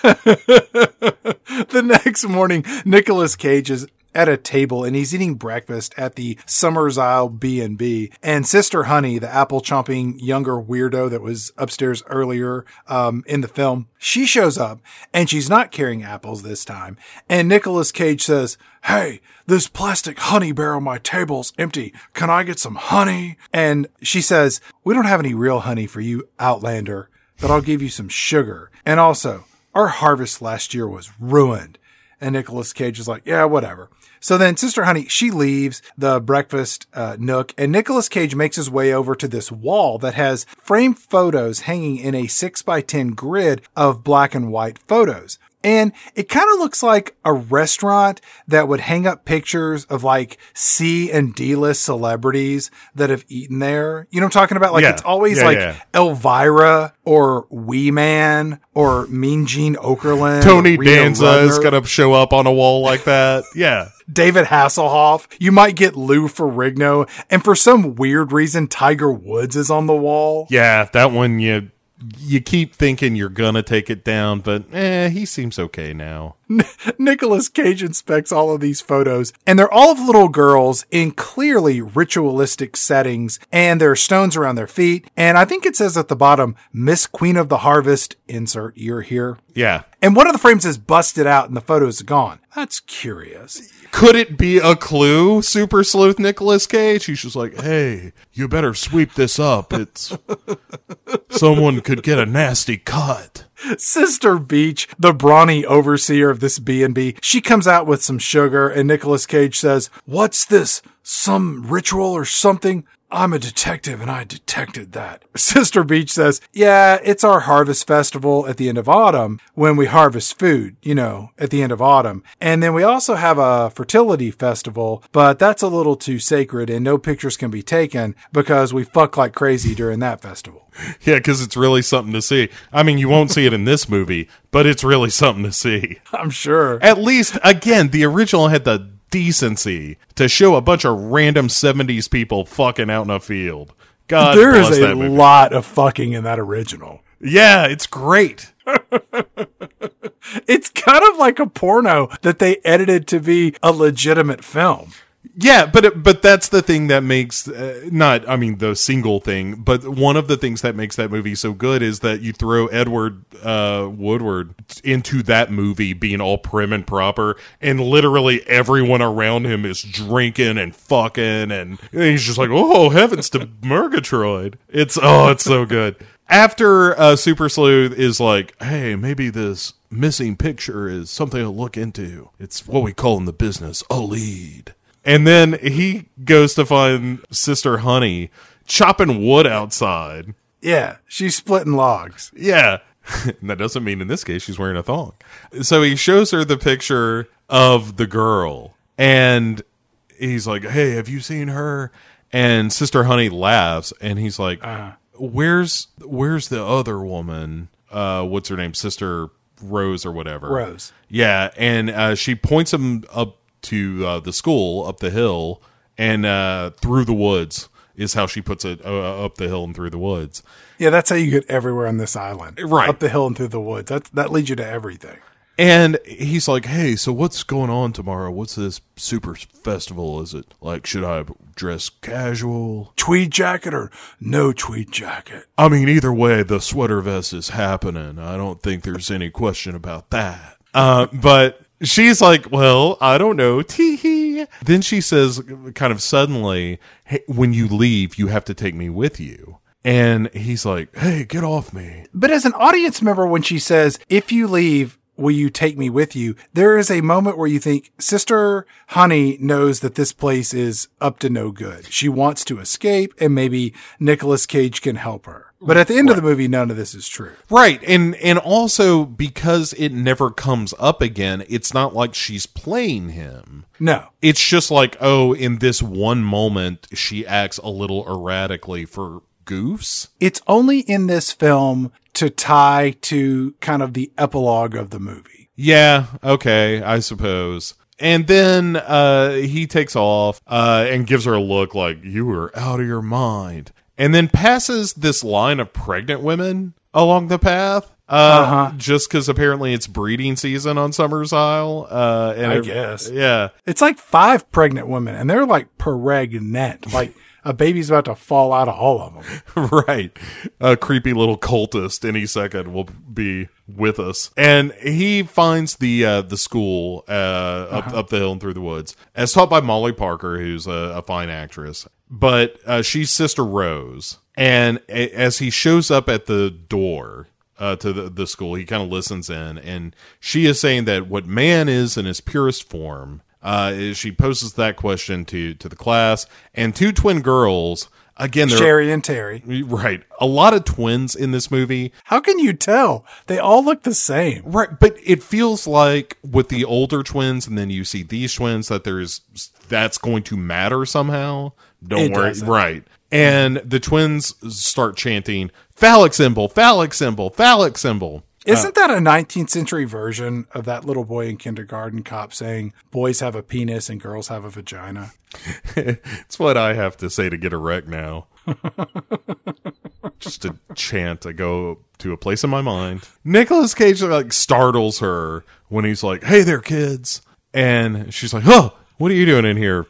A: The next morning, Nicolas Cage is at a table and he's eating breakfast at the Summersisle B&B. And Sister Honey, the apple chomping younger weirdo that was upstairs earlier um, in the film, she shows up and she's not carrying apples this time. And Nicolas Cage says, Hey, this plastic honey barrel on my table's empty. Can I get some honey? And she says, We don't have any real honey for you, Outlander, but I'll give you some sugar. And also, our harvest last year was ruined. And Nicolas Cage is like, yeah, whatever. So then Sister Honey, she leaves the breakfast uh, nook and Nicolas Cage makes his way over to this wall that has framed photos hanging in a six by 10 grid of black and white photos. And it kind of looks like a restaurant that would hang up pictures of like C and D list celebrities that have eaten there. You know what I'm talking about? Like
B: Yeah.
A: it's always
B: Yeah,
A: like
B: yeah.
A: Elvira or Wee Man or Mean Gene Okerlund.
B: Tony Danza is going to show up on a wall like that. Yeah.
A: David Hasselhoff. You might get Lou Ferrigno. And for some weird reason, Tiger Woods is on the wall.
B: Yeah, that one you you keep thinking you're gonna take it down, but eh, he seems okay now.
A: Nicolas Cage inspects all of these photos, and they're all of little girls in clearly ritualistic settings, and there are stones around their feet. And I think it says at the bottom, Miss Queen of the Harvest, insert year here.
B: Yeah.
A: And one of the frames is busted out and the photo is gone. That's curious.
B: Could it be a clue, Super Sleuth Nicolas Cage? He's just like, hey, you better sweep this up. It's someone could get a nasty cut.
A: Sister Beech, the brawny overseer of this B&B, she comes out with some sugar and Nicolas Cage says, "What's this? Some ritual or something?" I'm a detective and I detected that. Sister Beech says, Yeah, it's our harvest festival at the end of autumn when we harvest food, you know, at the end of autumn. And then we also have a fertility festival, but that's a little too sacred and no pictures can be taken because we fuck like crazy during that festival.
B: Yeah, because it's really something to see. I mean, you won't see it in this movie, but it's really something to see.
A: I'm sure.
B: At least, again, the original had the decency to show a bunch of random 70s people fucking out in a field. God
A: There is a lot of fucking in that original.
B: Yeah, it's great.
A: It's kind of like a porno that they edited to be a legitimate film.
B: Yeah, but but that's the thing that makes uh, not I mean the single thing, but one of the things that makes that movie so good is that you throw Edward uh, Woodward into that movie being all prim and proper, and literally everyone around him is drinking and fucking, and he's just like, oh heavens to Murgatroyd! It's oh, it's so good. After uh, Super Sleuth is like, hey, maybe this missing picture is something to look into. It's what we call in the business a lead. And then he goes to find Sister Honey chopping wood outside.
A: Yeah, she's splitting logs.
B: Yeah. And that doesn't mean in this case she's wearing a thong. So he shows her the picture of the girl and he's like, Hey, have you seen her? And Sister Honey laughs and he's like, Where's where's the other woman? Uh what's her name? Sister Rose or whatever.
A: Rose.
B: Yeah, and uh, she points him up to uh, the school up the hill and uh, through the woods is how she puts it uh, up the hill and through the woods.
A: Yeah, that's how you get everywhere on this island.
B: Right.
A: Up the hill and through the woods. That that leads you to everything.
B: And he's like, "Hey, so what's going on tomorrow? What's this super festival? Is it like should I dress casual?
A: Tweed jacket or no tweed jacket?
B: I mean, either way, the sweater vest is happening. I don't think there's any question about that. Uh, but she's like, well, I don't know. Tee hee. Then she says, kind of suddenly, hey, when you leave, you have to take me with you. And he's like, hey, get off me.
A: But as an audience member, when she says, if you leave, will you take me with you? There is a moment where you think, Sister Honey knows that this place is up to no good. She wants to escape and maybe Nicolas Cage can help her. But at the end of the movie, none of this is true.
B: Right. And, and also because it never comes up again, it's not like she's playing him.
A: No.
B: It's just like, oh, in this one moment, she acts a little erratically for goofs.
A: It's only in this film to tie to kind of the epilogue of the movie.
B: Yeah, okay, I suppose. And then uh, he takes off uh, and gives her a look like, you were out of your mind. And then passes this line of pregnant women along the path. Uh, just because apparently it's breeding season on Summersisle. Uh, and
A: I
B: it-
A: guess.
B: yeah,
A: It's like five pregnant women, and they're like pregnant. Like a baby's about to fall out of all of them.
B: right. A creepy little cultist any second will be with us, and he finds the uh, the school uh, up up the hill and through the woods, as taught by Molly Parker, who's a, a fine actress. But uh, she's Sister Rose, and a- as he shows up at the door. Uh, to the, the school, he kind of listens in, and she is saying that what man is in his purest form. Uh, is she poses that question to to the class, and two twin girls. Again,
A: Sherry and Terry.
B: Right. A lot of twins in this movie.
A: How can you tell? They all look the same.
B: Right. But it feels like with the older twins and then you see these twins that there's that's going to matter somehow. Don't
A: It
B: worry.
A: doesn't.
B: Right. And the twins start chanting phallic symbol, phallic symbol, phallic symbol.
A: Isn't that a 19th century version of that little boy in kindergarten cop saying boys have a penis and girls have a vagina?
B: It's what I have to say to get erect now. Just a chant. I go to a place in my mind. Nicolas Cage like startles her when he's like, "Hey there, kids," and she's like, "Oh, what are you doing in here,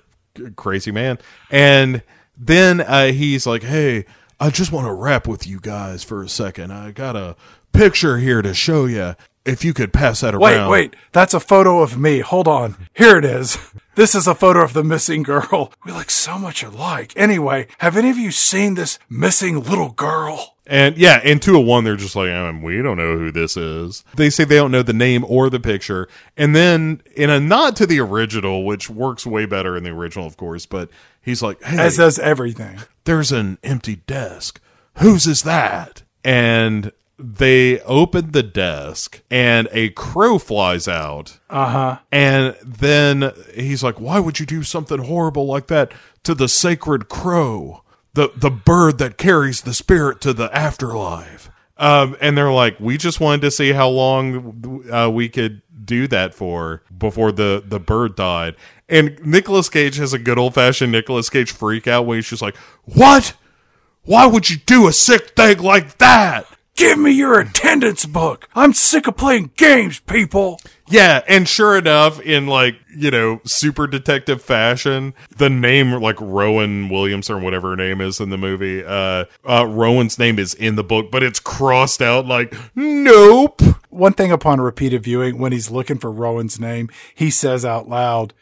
B: crazy man?" And then uh, he's like, "Hey, I just want to rap with you guys for a second. I got a picture here to show you. If you could pass that around."
A: Wait,
B: around."
A: wait, that's a photo of me. Hold on. Here it is. This is a photo of the missing girl. We look so much alike. Anyway, have any of you seen this missing little girl?
B: And yeah, in 201, they're just like, um, we don't know who this is. They say they don't know the name or the picture. And then, in a nod to the original, which works way better in the original, of course, but he's like, hey,
A: As does everything.
B: there's an empty desk. Whose is that? And they open the desk, and a crow flies out.
A: Uh huh.
B: And then he's like, "Why would you do something horrible like that to the sacred crow, the the bird that carries the spirit to the afterlife?" Um, and they're like, "We just wanted to see how long uh, we could do that for before the the bird died." And Nicolas Cage has a good old fashioned Nicolas Cage freak out when he's just like, "What? Why would you do a sick thing like that?"
A: Give me your attendance book. I'm sick of playing games, people.
B: Yeah, and sure enough, in like, you know, super detective fashion, the name like Rowan Williams or whatever her name is in the movie, uh uh Rowan's name is in the book, but it's crossed out like nope.
A: One thing upon repeated viewing, when he's looking for Rowan's name, he says out loud,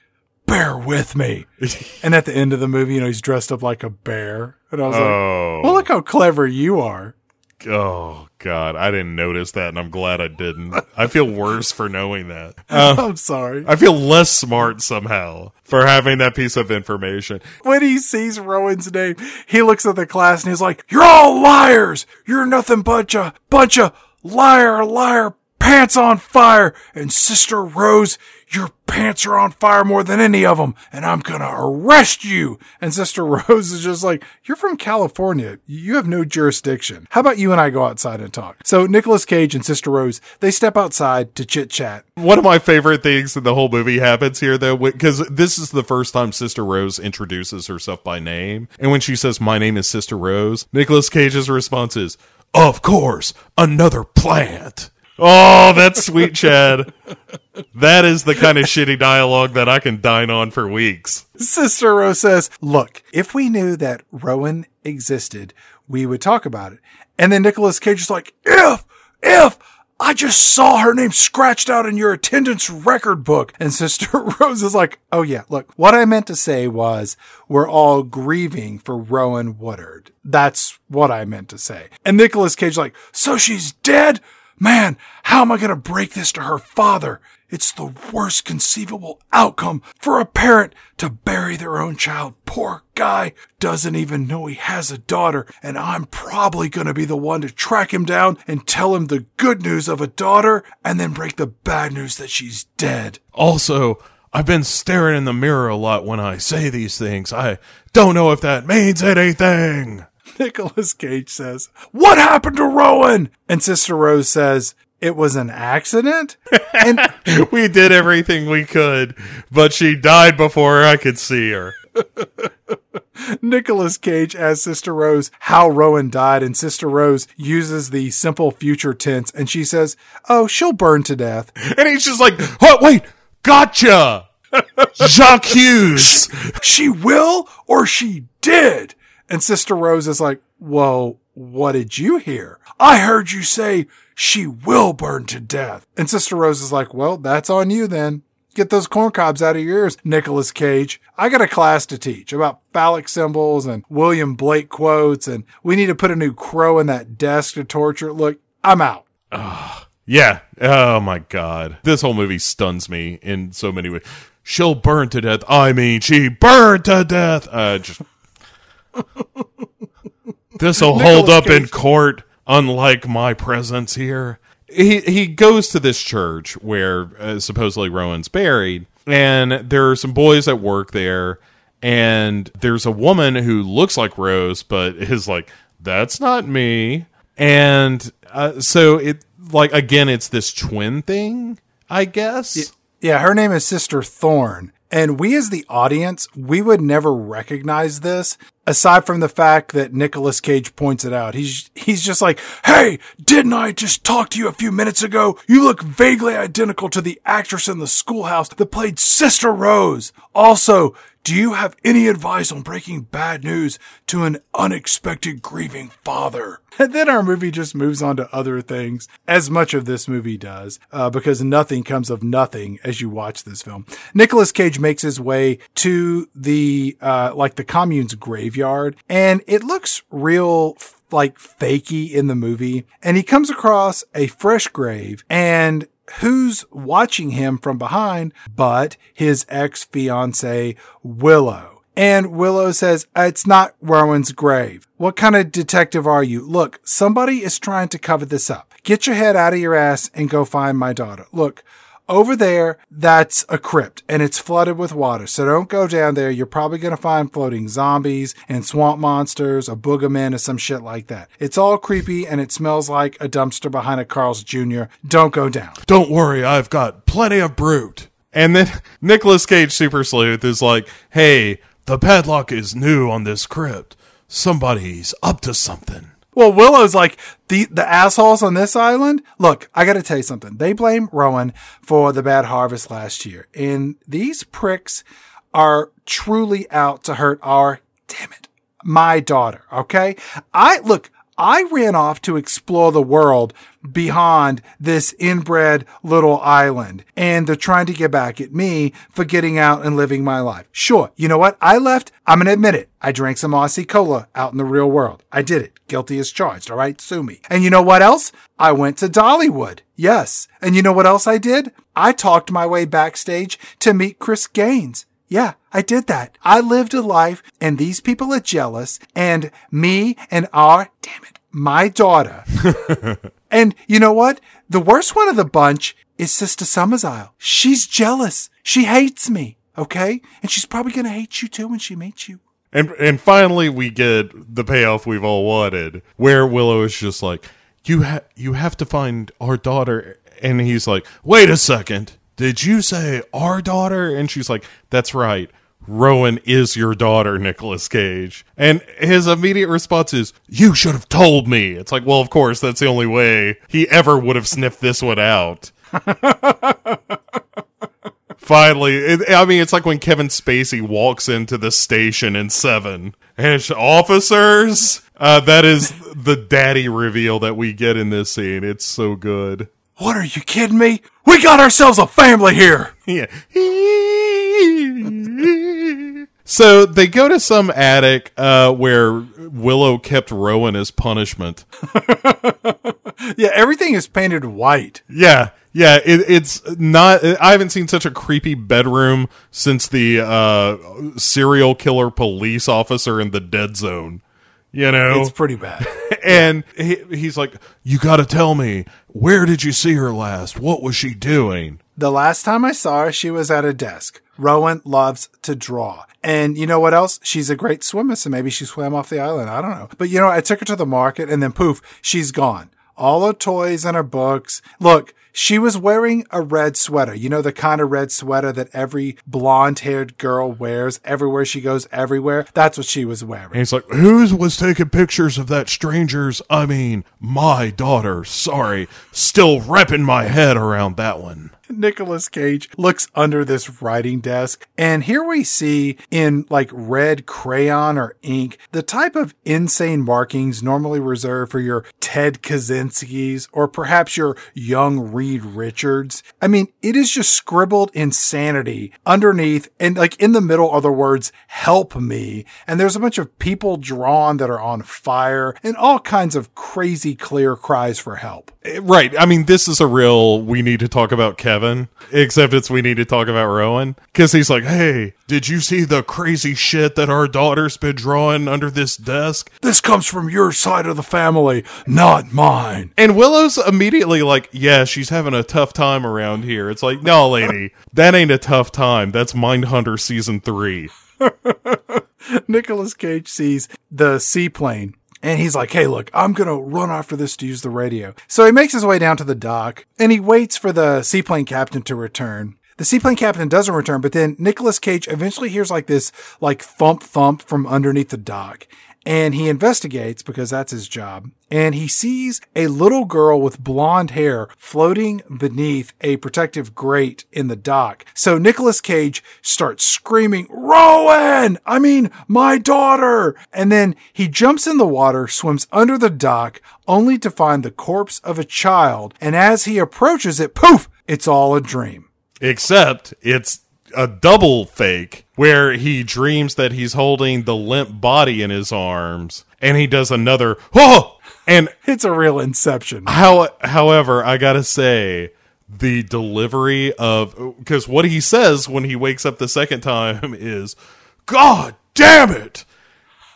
A: Bear with me. and at the end of the movie, you know, he's dressed up like a bear. And I was like,
B: Oh.
A: Well, look how clever you are.
B: Oh god, I didn't notice that and I'm glad I didn't. I feel worse for knowing that. Uh,
A: I'm sorry.
B: I feel less smart somehow for having that piece of information.
A: When he sees Rowan's name, he looks at the class and he's like, You're all liars! You're nothing but a bunch of liar, liar, pants on fire! And Sister Rose, your pants are on fire more than any of them, and I'm gonna arrest you! And Sister Rose is just like, You're from California. You have no jurisdiction. How about you and I go outside and talk? So Nicolas Cage and Sister Rose, they step outside to chit chat.
B: One of my favorite things in the whole movie happens here, though, because this is the first time Sister Rose introduces herself by name. And when she says, My name is Sister Rose, Nicolas Cage's response is, Of course, another plant. Oh, that's sweet, Chad. That is the kind of shitty dialogue that I can dine on for weeks.
A: Sister Rose says, Look, if we knew that Rowan existed, we would talk about it. And then Nicolas Cage is like, If, if, I just saw her name scratched out in your attendance record book. And Sister Rose is like, Oh yeah, look, what I meant to say was we're all grieving for Rowan Woodward. That's what I meant to say. And Nicolas Cage is like, So she's dead? Man, how am I going to break this to her father? It's the worst conceivable outcome for a parent to bury their own child. Poor guy doesn't even know he has a daughter, and I'm probably going to be the one to track him down and tell him the good news of a daughter and then break the bad news that she's dead.
B: Also, I've been staring in the mirror a lot when I say these things. I don't know if that means anything.
A: Nicolas Cage says, What happened to Rowan? And Sister Rose says, It was an accident? And
B: we did everything we could, but she died before I could see her.
A: Nicolas Cage as Sister Rose how Rowan died, and Sister Rose uses the simple future tense, and she says, "Oh, she'll burn to death."
B: And he's just like, oh, wait, gotcha! J'accuse!
A: She will or she did. And Sister Rose is like, "Whoa, what did you hear? I heard you say she will burn to death." And Sister Rose is like, "Well, that's on you then." Get those corn cobs out of your ears, Nicolas Cage. I got a class to teach about phallic symbols and William Blake quotes, and we need to put a new crow in that desk to torture. Look, I'm out.
B: Yeah. Oh my god. This whole movie stuns me in so many ways. She'll burn to death. I mean, she burned to death. Uh, just. This'll hold
A: Nicolas
B: up in court, unlike my presence here. He he goes to this church where uh, supposedly Rowan's buried, and there are some boys that work there, and there's a woman who looks like Rose, but is like, "That's not me." And uh, so it like again, it's this twin thing, I guess.
A: Yeah, her name is Sister Thorn. And we as the audience, we would never recognize this aside from the fact that Nicolas Cage points it out. He's he's just like, "Hey, didn't I just talk to you a few minutes ago? You look vaguely identical to the actress in the schoolhouse that played Sister Rose. Also, do you have any advice on breaking bad news to an unexpected grieving father?" And then our movie just moves on to other things, as much of this movie does, uh, because nothing comes of nothing as you watch this film. Nicolas Cage makes his way to the, uh, like the commune's graveyard, and it looks real like fakey in the movie. And he comes across a fresh grave and who's watching him from behind but his ex fiancee Willow. And Willow says, It's not Rowan's grave. What kind of detective are you? Look, somebody is trying to cover this up. Get your head out of your ass and go find my daughter. Look, over there, that's a crypt and it's flooded with water. So don't go down there. You're probably going to find floating zombies and swamp monsters, a boogerman or some shit like that. It's all creepy and it smells like a dumpster behind a Carl's Jr. Don't go down.
B: Don't worry, I've got plenty of Brut. And then Nicolas Cage Super Sleuth is like, hey, the padlock is new on this crypt. Somebody's up to something.
A: Well, Willow's like the the assholes on this island. Look, I got to tell you something. They blame Rowan for the bad harvest last year, and these pricks are truly out to hurt our damn it, my daughter. Okay, I look. I ran off to explore the world beyond this inbred little island, and they're trying to get back at me for getting out and living my life. Sure, you know what? I left. I'm gonna admit it. I drank some Aussie Cola out in the real world. I did it. Guilty as charged. All right, sue me. And you know what else? I went to Dollywood. Yes. And you know what else I did? I talked my way backstage to meet Chris Gaines. Yeah, I did that. I lived a life and these people are jealous and me and our, damn it, my daughter. and you know what? The worst one of the bunch is Sister Summersisle. She's jealous. She hates me. Okay? And she's probably going to hate you too when she meets you.
B: And and finally we get the payoff we've all wanted, where Willow is just like, "You have you have to find our daughter," and he's like, "Wait a second, did you say our daughter?" And she's like, "That's right." Rowan is your daughter, Nicolas Cage. And his immediate response is, You should have told me. It's like, well, of course, that's the only way he ever would have sniffed this one out. Finally, it, I mean, it's like when Kevin Spacey walks into the station in Seven, and officers. Uh, that is the daddy reveal that we get in this scene. It's so good.
A: What are you kidding me? We got ourselves a family here.
B: Yeah. so they go to some attic uh, where Willow kept Rowan as punishment.
A: Yeah, everything is painted white.
B: Yeah, yeah. It, it's not. I haven't seen such a creepy bedroom since the uh, serial killer police officer in the Dead Zone. You know,
A: It's pretty bad.
B: and he, he's like, "You got to tell me where did you see her last? What was she doing?"
A: The last time I saw her, she was at a desk. Rowan loves to draw. And you know what else? She's a great swimmer, so maybe she swam off the island. I don't know. But you know, I took her to the market and then poof, she's gone. All her toys and her books. Look, she was wearing a red sweater. You know, the kind of red sweater that every blonde haired girl wears everywhere she goes, everywhere. That's what she was wearing.
B: And he's like, Who was taking pictures of that stranger's? I mean, my daughter. Sorry. Still wrapping my head around that one.
A: Nicolas Cage looks under this writing desk, and here we see in like red crayon or ink the type of insane markings normally reserved for your Ted Kaczynski's or perhaps your young Reed Richards. I mean, it is just scribbled insanity underneath, and like in the middle are the words "Help me," and there's a bunch of people drawn that are on fire and all kinds of crazy clear cries for help.
B: Right. I mean, this is a real we need to talk about Kevin, except it's we need to talk about Rowan. Because he's like, hey, did you see the crazy shit that our daughter's been drawing under this desk?
A: This comes from your side of the family, not mine.
B: And Willow's immediately like, yeah, she's having a tough time around here. It's like, no, lady, that ain't a tough time. That's Mindhunter season three.
A: Nicolas Cage sees the seaplane and he's like, Hey, look, I'm going to run after this to use the radio. So he makes his way down to the dock and he waits for the seaplane captain to return. The seaplane captain doesn't return, but then Nicolas Cage eventually hears like this, like thump thump from underneath the dock and he investigates because that's his job. And he sees a little girl with blonde hair floating beneath a protective grate in the dock. So Nicolas Cage starts screaming, Rowan! I mean, my daughter! And then he jumps in the water, swims under the dock, only to find the corpse of a child. And as he approaches it, poof! It's all a dream.
B: Except it's a double fake where he dreams that he's holding the limp body in his arms and he does another oh and
A: it's a real inception.
B: how however i gotta say the delivery of because what he says when he wakes up the second time is god damn it!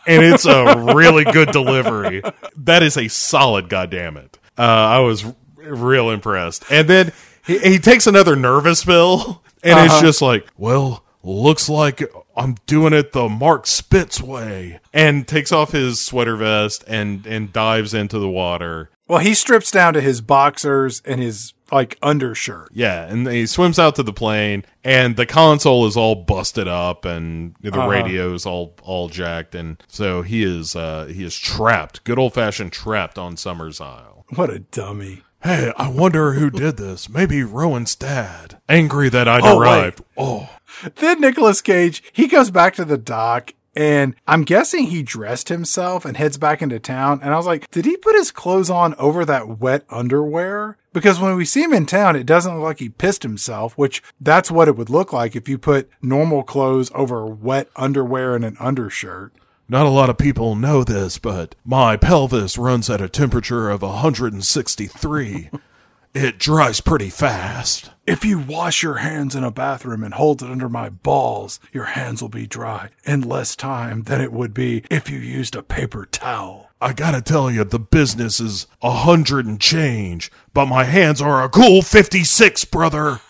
B: And it's a really good delivery. That is a solid god damn it. Uh, i was real impressed. And then he, he takes another nervous pill and uh-huh. it's just like, well, looks like I'm doing it the Mark Spitz way. And takes off his sweater vest and and dives into the water.
A: Well, he strips down to his boxers and his like undershirt.
B: Yeah, and he swims out to the plane and the console is all busted up and the uh-huh. radio's all all jacked and so he is uh he is trapped. Good old-fashioned trapped on Summersisle.
A: What a dummy.
B: Hey, I wonder who did this. Maybe Rowan's dad. Angry that I'd oh, arrived. Wait. Oh.
A: Then Nicolas Cage, he goes back to the dock and I'm guessing he dressed himself and heads back into town. And I was like, did he put his clothes on over that wet underwear? Because when we see him in town, it doesn't look like he pissed himself, which that's what it would look like if you put normal clothes over wet underwear and an undershirt.
B: Not a lot of people know this, but my pelvis runs at a temperature of 163. it dries pretty fast.
A: If you wash your hands in a bathroom and hold it under my balls, your hands will be dry in less time than it would be if you used a paper towel.
B: I gotta tell you, the business is a hundred and change, but my hands are a cool 56, brother.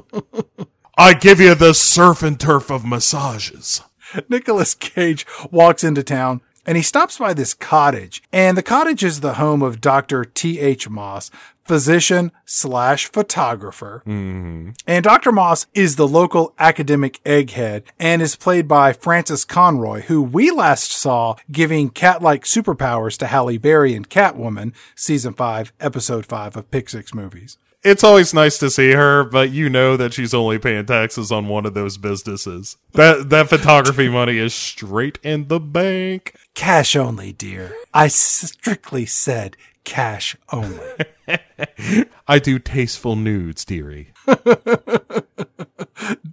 B: I give you the surf and turf of massages.
A: Nicolas Cage walks into town and he stops by this cottage. And the cottage is the home of Dr. T.H. Moss, physician slash photographer. Mm-hmm. And Dr. Moss is the local academic egghead and is played by Frances Conroy, who we last saw giving cat-like superpowers to Halle Berry in Catwoman, season five, episode five of Pick Six movies
B: it's always nice to see her, but you know that she's only paying taxes on one of those businesses. That that photography money is straight in the bank.
A: Cash only, dear. I strictly said cash only.
B: I do tasteful nudes, dearie.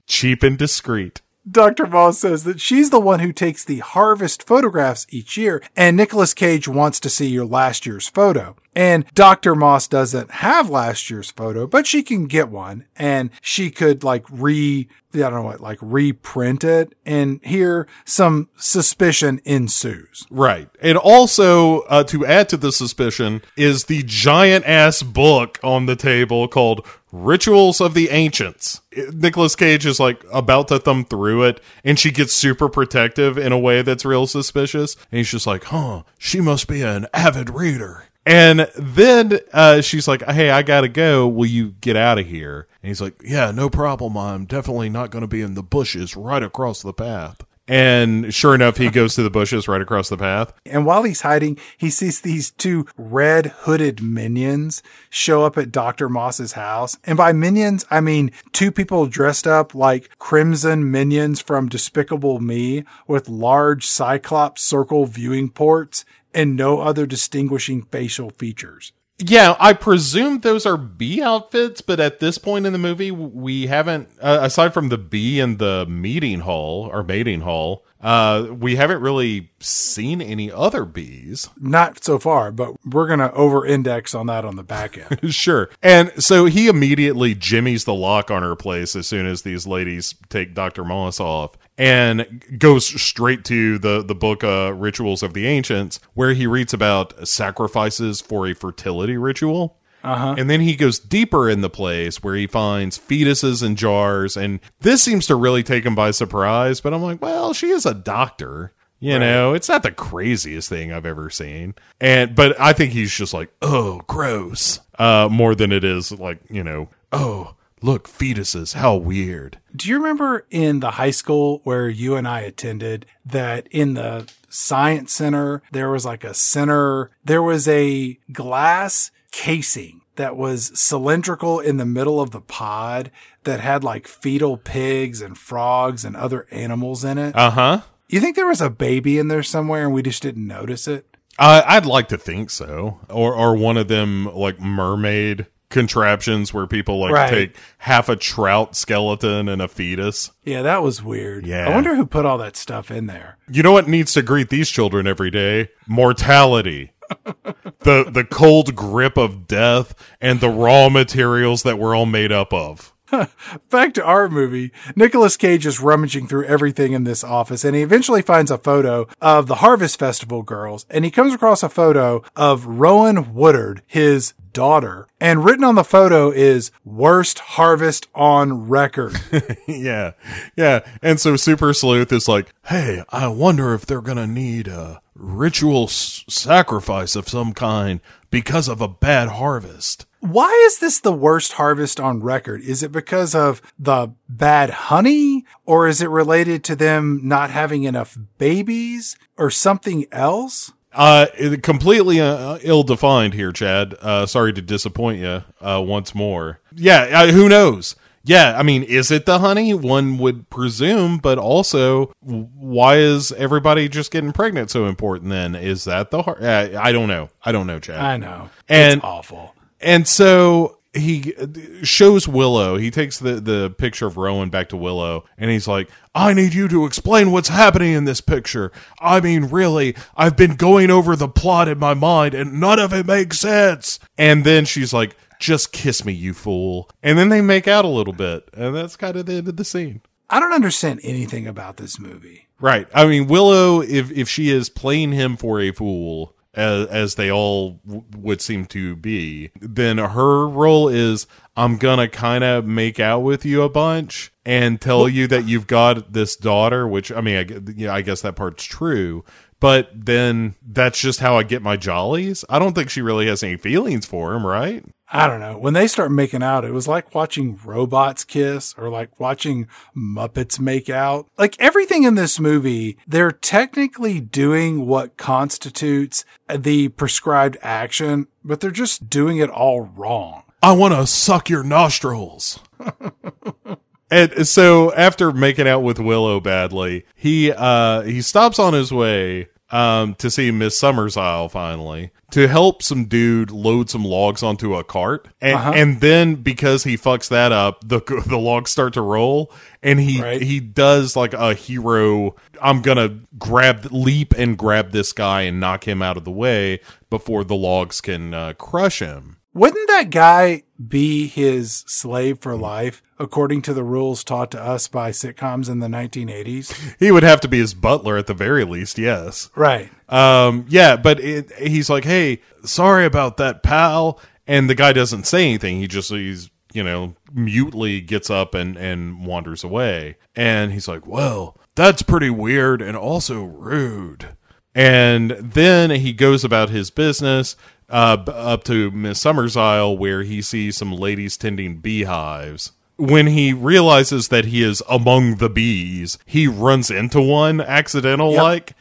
B: Cheap and discreet.
A: Dr. Moss says that she's the one who takes the harvest photographs each year, and Nicolas Cage wants to see your last year's photo. And Dr. Moss doesn't have last year's photo, but she can get one and she could like re, I don't know what, like reprint it. And here some suspicion ensues.
B: Right. And also, uh, to add to the suspicion is the giant ass book on the table called Rituals of the Ancients. Nicolas Cage is like about to thumb through it and she gets super protective in a way that's real suspicious. And he's just like, huh, she must be an avid reader. And then uh, she's like, "Hey, I gotta go. Will you get out of here?" And he's like, "Yeah, no problem. I'm definitely not going to be in the bushes right across the path." And sure enough, he goes to the bushes right across the path.
A: And while he's hiding, he sees these two red hooded minions show up at Dr. Moss's house. And by minions, I mean two people dressed up like crimson minions from Despicable Me with large Cyclops circle viewing ports and no other distinguishing facial features.
B: Yeah, I presume those are bee outfits, but at this point in the movie, we haven't, uh, aside from the bee in the meeting hall or mating hall, uh, we haven't really seen any other bees.
A: Not so far, but we're going to over index on that on the back end.
B: sure. And so he immediately jimmies the lock on her place as soon as these ladies take Dr. Moss off and goes straight to the the book uh, Rituals of the Ancients, where he reads about sacrifices for a fertility ritual.
A: Uh-huh.
B: And then he goes deeper in the place where he finds fetuses and jars, and this seems to really take him by surprise. But I'm like, well, she is a doctor. You know, it's not the craziest thing I've ever seen. And but I think he's just like, oh, gross. Uh more than it is like, you know, oh, look, fetuses, how weird.
A: Do you remember in the high school where you and I attended that in the science center, there was like a center, there was a glass casing that was cylindrical in the middle of the pod that had like fetal pigs and frogs and other animals in it?
B: Uh-huh.
A: You think there was a baby in there somewhere and we just didn't notice it?
B: Uh, I'd like to think so. Or or one of them like mermaid contraptions where people like
A: Right.
B: take half a trout skeleton and a fetus.
A: Yeah, that was weird.
B: Yeah.
A: I wonder who put all that stuff in there.
B: You know what needs to greet these children every day? Mortality. the the cold grip of death and the raw materials that we're all made up of.
A: Back to our movie, Nicolas Cage is rummaging through everything in this office and he eventually finds a photo of the Harvest Festival girls and he comes across a photo of Rowan Woodward, his daughter. And written on the photo is worst harvest on record.
B: yeah. Yeah. And so Super Sleuth is like, hey, I wonder if they're going to need a ritual s- sacrifice of some kind because of a bad harvest.
A: Why is this the worst harvest on record? Is it because of the bad honey or is it related to them not having enough babies or something else?
B: Uh, completely uh, ill defined here, Chad. Uh, sorry to disappoint you uh, once more. Yeah, uh, who knows? Yeah, I mean, is it the honey? One would presume, but also, why is everybody just getting pregnant so important then? Is that the har- uh, I don't know. I don't know, Chad.
A: I know.
B: And-
A: it's awful.
B: And so he uh, shows Willow. He takes the, the picture of Rowan back to Willow and he's like, I need you to explain what's happening in this picture. I mean, really, I've been going over the plot in my mind and none of it makes sense. And then she's like, just kiss me, you fool. And then they make out a little bit. And that's kind of the end of the scene.
A: I don't understand anything about this movie.
B: Right. I mean, Willow, if if she is playing him for a fool, as as they all w- would seem to be, then her role is I'm gonna kind of make out with you a bunch and tell you that you've got this daughter. Which I mean, I, yeah, I guess that part's true. But then that's just how I get my jollies. I don't think she really has any feelings for him, right?
A: I don't know. When they start making out, it was like watching robots kiss or like watching Muppets make out. Like everything in this movie, they're technically doing what constitutes the prescribed action, but they're just doing it all wrong.
B: I want to suck your nostrils. and so after making out with Willow badly, he uh he stops on his way um to see Miss Summersisle finally to help some dude load some logs onto a cart. And and then because he fucks that up, the the logs start to roll and he
A: Right.
B: he does like a hero I'm going to grab leap and grab this guy and knock him out of the way before the logs can uh, crush him.
A: Wouldn't that guy be his slave for life, according to the rules taught to us by sitcoms in the 1980s?
B: He would have to be his butler at the very least, yes.
A: Right.
B: Um, yeah, but it, he's like, "Hey, sorry about that, pal," and the guy doesn't say anything. He just he's you know mutely gets up and and wanders away, and he's like, "Well, that's pretty weird and also rude." And then he goes about his business. Uh, up to Miss Summersisle, where he sees some ladies tending beehives. When he realizes that he is among the bees, he runs into one accidental like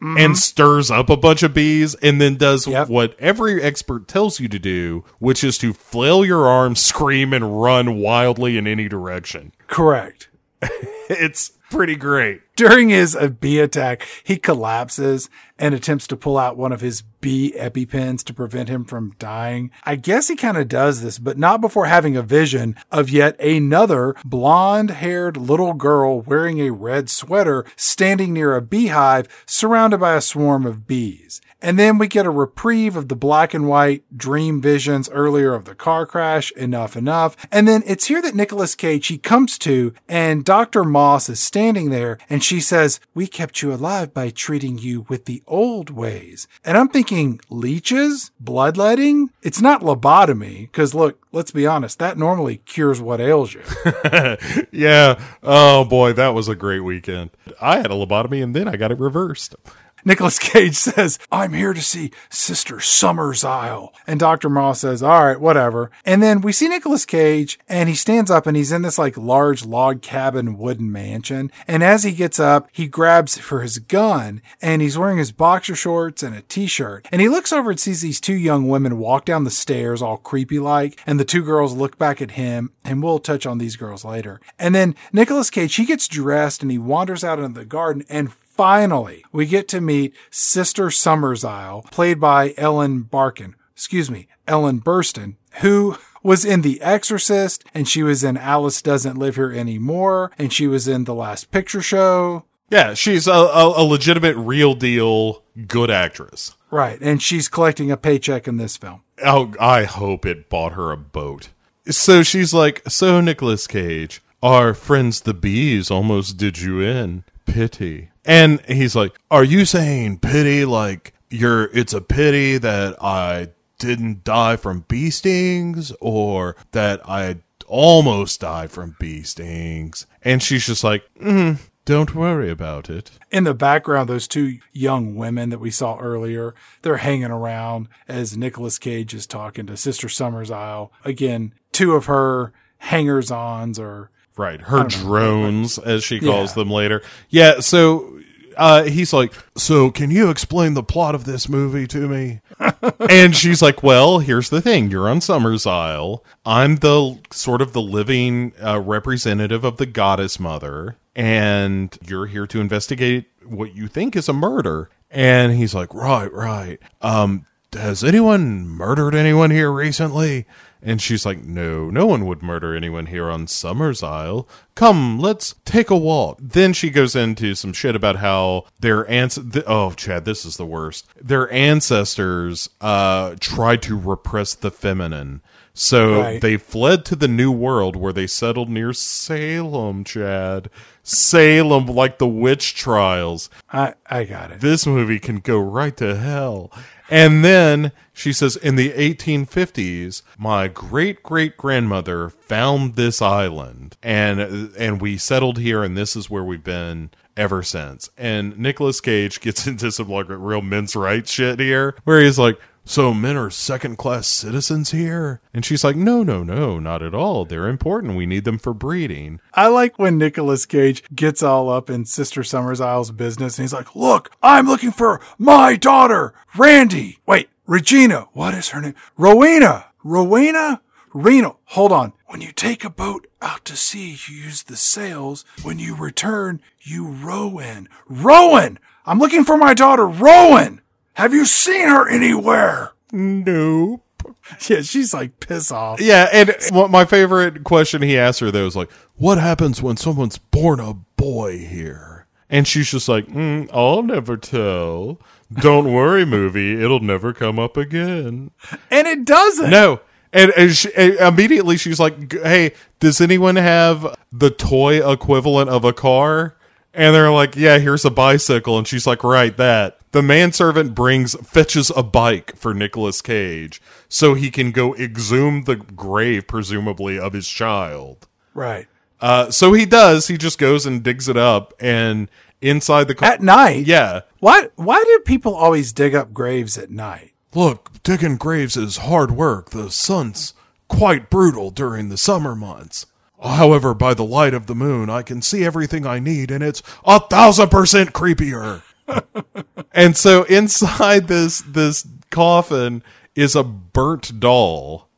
B: and stirs up a bunch of bees and then does
A: Yep.
B: what every expert tells you to do, which is to flail your arms, scream, and run wildly in any direction.
A: Correct.
B: It's pretty great.
A: During his uh, bee attack, he collapses and attempts to pull out one of his bee epipens to prevent him from dying. I guess he kind of does this, but not before having a vision of yet another blonde haired little girl wearing a red sweater standing near a beehive surrounded by a swarm of bees. And then we get a reprieve of the black and white dream visions earlier of the car crash, enough, enough. And then it's here that Nicolas Cage, he comes to and Dr. Moss is standing there and she says, we kept you alive by treating you with the old ways. And I'm thinking leeches, bloodletting. It's not lobotomy. Cause look, let's be honest, that normally cures what ails you.
B: Yeah. Oh boy, that was a great weekend. I had a lobotomy and then I got it reversed.
A: Nicolas Cage says, I'm here to see Sister Summersisle. And Dr. Moss says, all right, whatever. And then we see Nicolas Cage and he stands up and he's in this like large log cabin wooden mansion. And as he gets up, he grabs for his gun and he's wearing his boxer shorts and a t-shirt. And he looks over and sees these two young women walk down the stairs all creepy like. And the two girls look back at him and we'll touch on these girls later. And then Nicolas Cage, he gets dressed and he wanders out into the garden and Finally, we get to meet Sister Summersisle, played by Ellen Barkin. Excuse me, Ellen Burstyn, who was in The Exorcist, and she was in Alice Doesn't Live Here Anymore, and she was in The Last Picture Show.
B: Yeah, she's a, a, a legitimate, real deal, good actress.
A: Right, and she's collecting a paycheck in this film.
B: Oh, I hope it bought her a boat. So she's like, So, Nicolas Cage, our friends the bees almost did you in. Pity. And he's like, Are you saying pity like you're, it's a pity that I didn't die from bee stings or that I almost died from bee stings? And she's just like, mm, Don't worry about it.
A: In the background, those two young women that we saw earlier, they're hanging around as Nicolas Cage is talking to Sister Summersisle. Again, two of her hangers ons or
B: Right. Her drones, as she calls
A: Yeah.
B: them later. Yeah. So uh, he's like, So can you explain the plot of this movie to me? and she's like, Well, here's the thing. You're on Summersisle. I'm the sort of the living uh, representative of the goddess mother. And you're here to investigate what you think is a murder. And he's like, Right, right. Um, has anyone murdered anyone here recently? And she's like, No, no one would murder anyone here on Summersisle. Come, let's take a walk. Then she goes into some shit about how their ants. Th- oh, Chad, this is the worst. Their ancestors uh, tried to repress the feminine. So
A: Right.
B: they fled to the New World where they settled near Salem, Chad. Salem, like the witch trials
A: I, I got it.
B: this movie can go right to hell. And then she says, in the 1850s, my great great grandmother found this island, and and we settled here, and this is where we've been ever since. And Nicolas Cage gets into some like real men's rights shit here, where he's like. So men are second class citizens here? And she's like, no, no, no, not at all. They're important. We need them for breeding.
A: I like when Nicolas Cage gets all up in Sister Summersisle's business and he's like, Look, I'm looking for my daughter, Randy. Wait, Regina. What is her name? Rowena. Rowena? Rena. Hold on. When you take a boat out to sea, you use the sails. When you return, you row in. Rowan! I'm looking for my daughter, Rowan! Have you seen her anywhere?
B: Nope.
A: Yeah, she's like, piss off.
B: Yeah, and what my favorite question he asked her though was like, "What happens when someone's born a boy here?" And she's just like, mm, "I'll never tell. Don't worry, movie. It'll never come up again."
A: And it doesn't.
B: No. And, and, she, and immediately she's like, "Hey, does anyone have the toy equivalent of a car?" And they're like, "Yeah, here's a bicycle." And she's like, "Right, that." The manservant brings fetches a bike for Nicolas Cage so he can go exhume the grave, presumably of his child.
A: Right.
B: Uh, so he does. He just goes and digs it up, and inside the car,
A: At night?
B: yeah,
A: Why, why do people always dig up graves at night?
B: Look, digging graves is hard work. The sun's quite brutal during the summer months. However, by the light of the moon, I can see everything I need, and it's a thousand percent creepier. and so inside this this coffin is a burnt doll,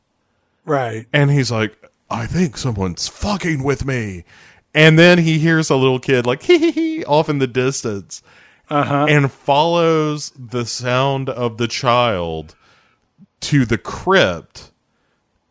A: Right.
B: and he's like, "I think someone's fucking with me." And then he hears a little kid like hee hee hee off in the distance, uh-huh. and follows the sound of the child to the crypt,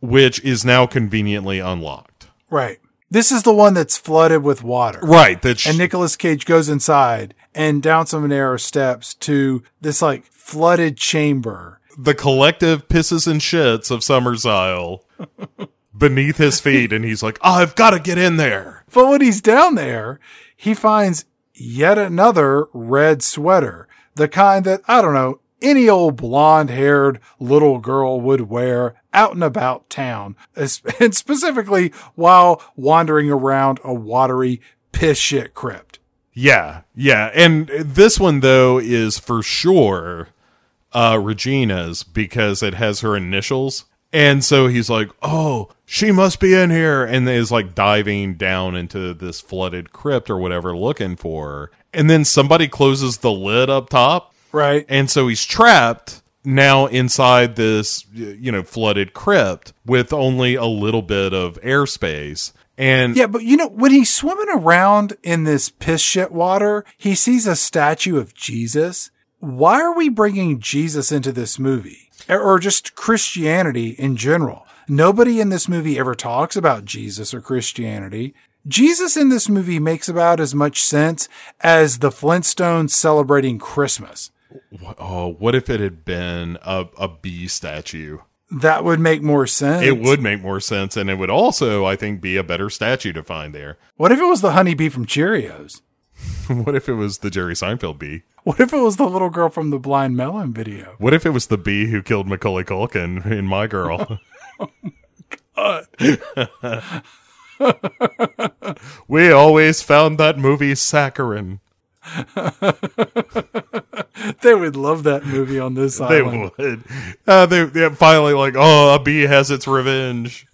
B: which is now conveniently unlocked.
A: Right. This is the one that's flooded with water.
B: Right. That
A: And Nicolas Cage goes inside and down some narrow steps to this like flooded chamber.
B: the collective pisses and shits of Summersisle beneath his feet, and he's like, "I've got to get in there."
A: But when he's down there, he finds yet another red sweater. The kind that, I don't know, any old blonde haired little girl would wear out and about town, and specifically while wandering around a watery piss shit crypt.
B: Yeah, yeah, and this one though is for sure uh, Regina's because it has her initials, and so he's like, "Oh, she must be in here," and is like diving down into this flooded crypt or whatever, looking for her, and then somebody closes the lid up top.
A: Right.
B: And so he's trapped now inside this, you know, flooded crypt with only a little bit of airspace. And
A: Yeah, but you know, when he's swimming around in this piss shit water, he sees a statue of Jesus. Why are we bringing Jesus into this movie? Or- just Christianity in general? Nobody in this movie ever talks about Jesus or Christianity. Jesus in this movie makes about as much sense as the Flintstones celebrating Christmas.
B: oh, what if it had been a, a bee statue?
A: That would make more sense.
B: It would make more sense. And it would also, I think, be a better statue to find there.
A: What if it was the honeybee from Cheerios?
B: what if it was the Jerry Seinfeld bee?
A: What if it was the little girl from the Blind Melon video?
B: What if it was the bee who killed Macaulay Culkin in My Girl? we always found that movie saccharine.
A: They would love that movie on this
B: They
A: island.
B: would. Uh, they, would. they're finally like, oh, a bee has its revenge.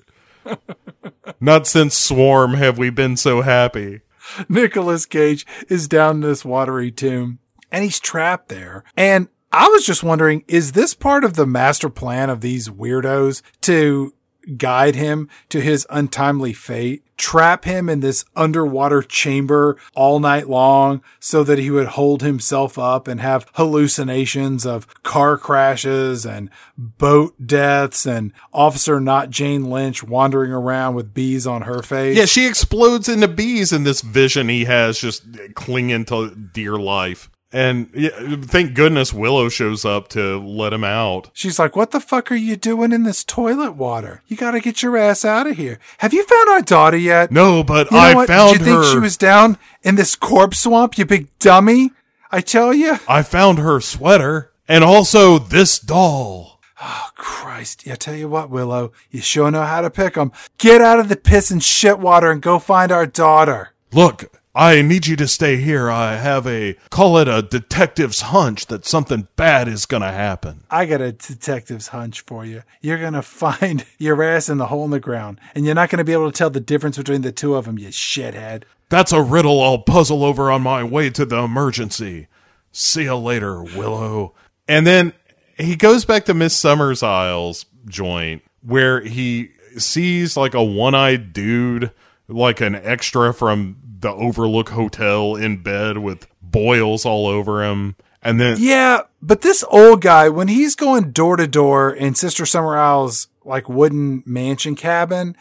B: Not since Swarm have we been so happy.
A: Nicolas Cage is down this watery tomb and he's trapped there. And I was just wondering, is this part of the master plan of these weirdos to guide him to his untimely fate? Trap him in this underwater chamber all night long so that he would hold himself up and have hallucinations of car crashes and boat deaths and Officer Not Jane Lynch wandering around with bees on her face.
B: Yeah, she explodes into bees in this vision he has just clinging to dear life. And yeah, thank goodness Willow shows up to let him out.
A: She's like, What the fuck are you doing in this toilet water? You gotta get your ass out of here. Have you found our daughter yet?
B: No, but
A: You know
B: I
A: what?
B: found
A: Did you
B: her.
A: think she was down in this corpse swamp, you big dummy? I tell you.
B: I found her sweater and also this doll.
A: Oh, Christ. Yeah, I tell you what, Willow, you sure know how to pick 'em. Get out of the piss and shit water and go find our daughter.
B: Look, I need you to stay here. I have a call it a detective's hunch that something bad is gonna happen.
A: I got a detective's hunch for you. You're gonna find your ass in the hole in the ground, and you're not gonna be able to tell the difference between the two of them, you shithead.
B: That's a riddle I'll puzzle over on my way to the emergency. See you later, Willow. And then he goes back to Miss Summersisles joint where he sees like a one-eyed dude, like an extra from the Overlook Hotel in bed with boils all over him. And then
A: Yeah, but this old guy, when he's going door to door in Sister Summersisle's like wooden mansion cabin,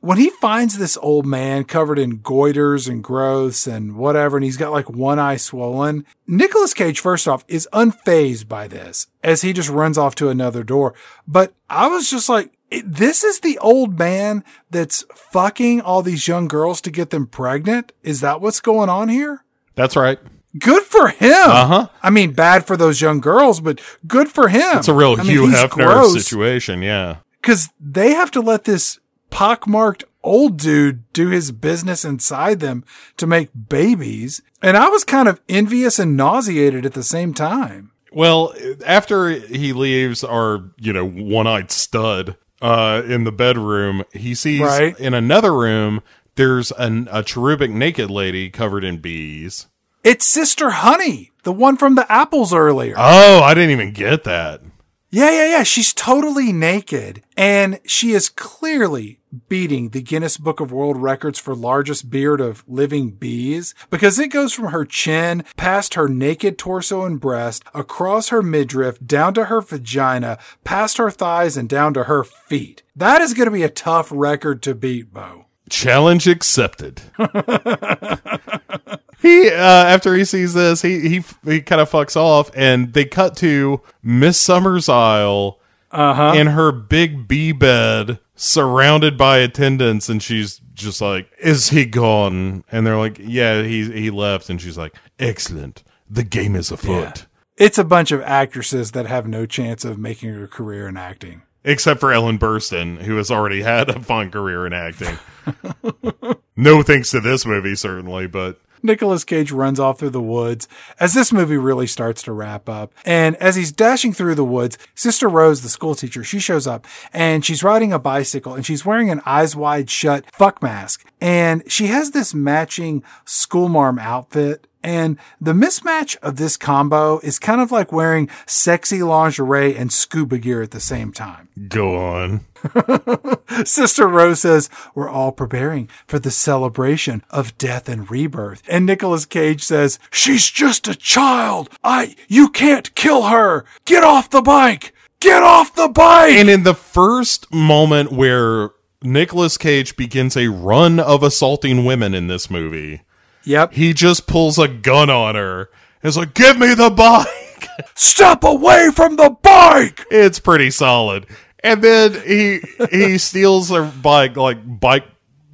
A: when he finds this old man covered in goiters and growths and whatever, and he's got like one eye swollen, Nicolas Cage, first off, is unfazed by this as he just runs off to another door. But I was just like, it- this is the old man that's fucking all these young girls to get them pregnant. Is that what's going on here?
B: that's right.
A: Good for him.
B: Uh-huh.
A: I mean, bad for those young girls, but good for him.
B: It's a real
A: I mean,
B: Hugh
A: he's
B: Hefner situation, yeah.
A: because they have to let this pockmarked old dude do his business inside them to make babies. And I was kind of envious and nauseated at the same time.
B: Well, after he leaves our, you know, one-eyed stud uh, in the bedroom, he sees
A: Right.
B: in another room there's an, a cherubic naked lady covered in bees.
A: It's Sister Honey, the one from the apples earlier.
B: Oh, I didn't even get that.
A: Yeah, yeah, yeah. She's totally naked and she is clearly beating the Guinness Book of World Records for largest beard of living bees because it goes from her chin past her naked torso and breast, across her midriff, down to her vagina, past her thighs and down to her feet. That is going to be a tough record to beat, Bo.
B: Challenge accepted. he uh, after he sees this, he he he kind of fucks off, and they cut to Miss Summersisle
A: Uh-huh.
B: in her big bee bed, surrounded by attendants, and she's just like, "Is he gone?" And they're like, "Yeah, he he left." And she's like, "Excellent, the game is afoot."
A: It's a bunch of actresses that have no chance of making a career in acting.
B: Except for Ellen Burstyn, who has already had a fine career in acting. no thanks to this movie, certainly, but
A: Nicolas Cage runs off through the woods as this movie really starts to wrap up. And as he's dashing through the woods, Sister Rose, the school teacher, she shows up and she's riding a bicycle and she's wearing an eyes wide shut fuck mask. And she has this matching schoolmarm outfit. And the mismatch of this combo is kind of like wearing sexy lingerie and scuba gear at the same time.
B: go on.
A: Sister Rose says, We're all preparing for the celebration of death and rebirth. And Nicolas Cage says, She's just a child. I, you can't kill her. Get off the bike. Get off the bike.
B: And in the first moment where Nicolas Cage begins a run of assaulting women in this movie,
A: yep.
B: he just pulls a gun on her. It's like, give me the bike.
A: Step away from the bike.
B: It's pretty solid. And then he he steals her bike, like bike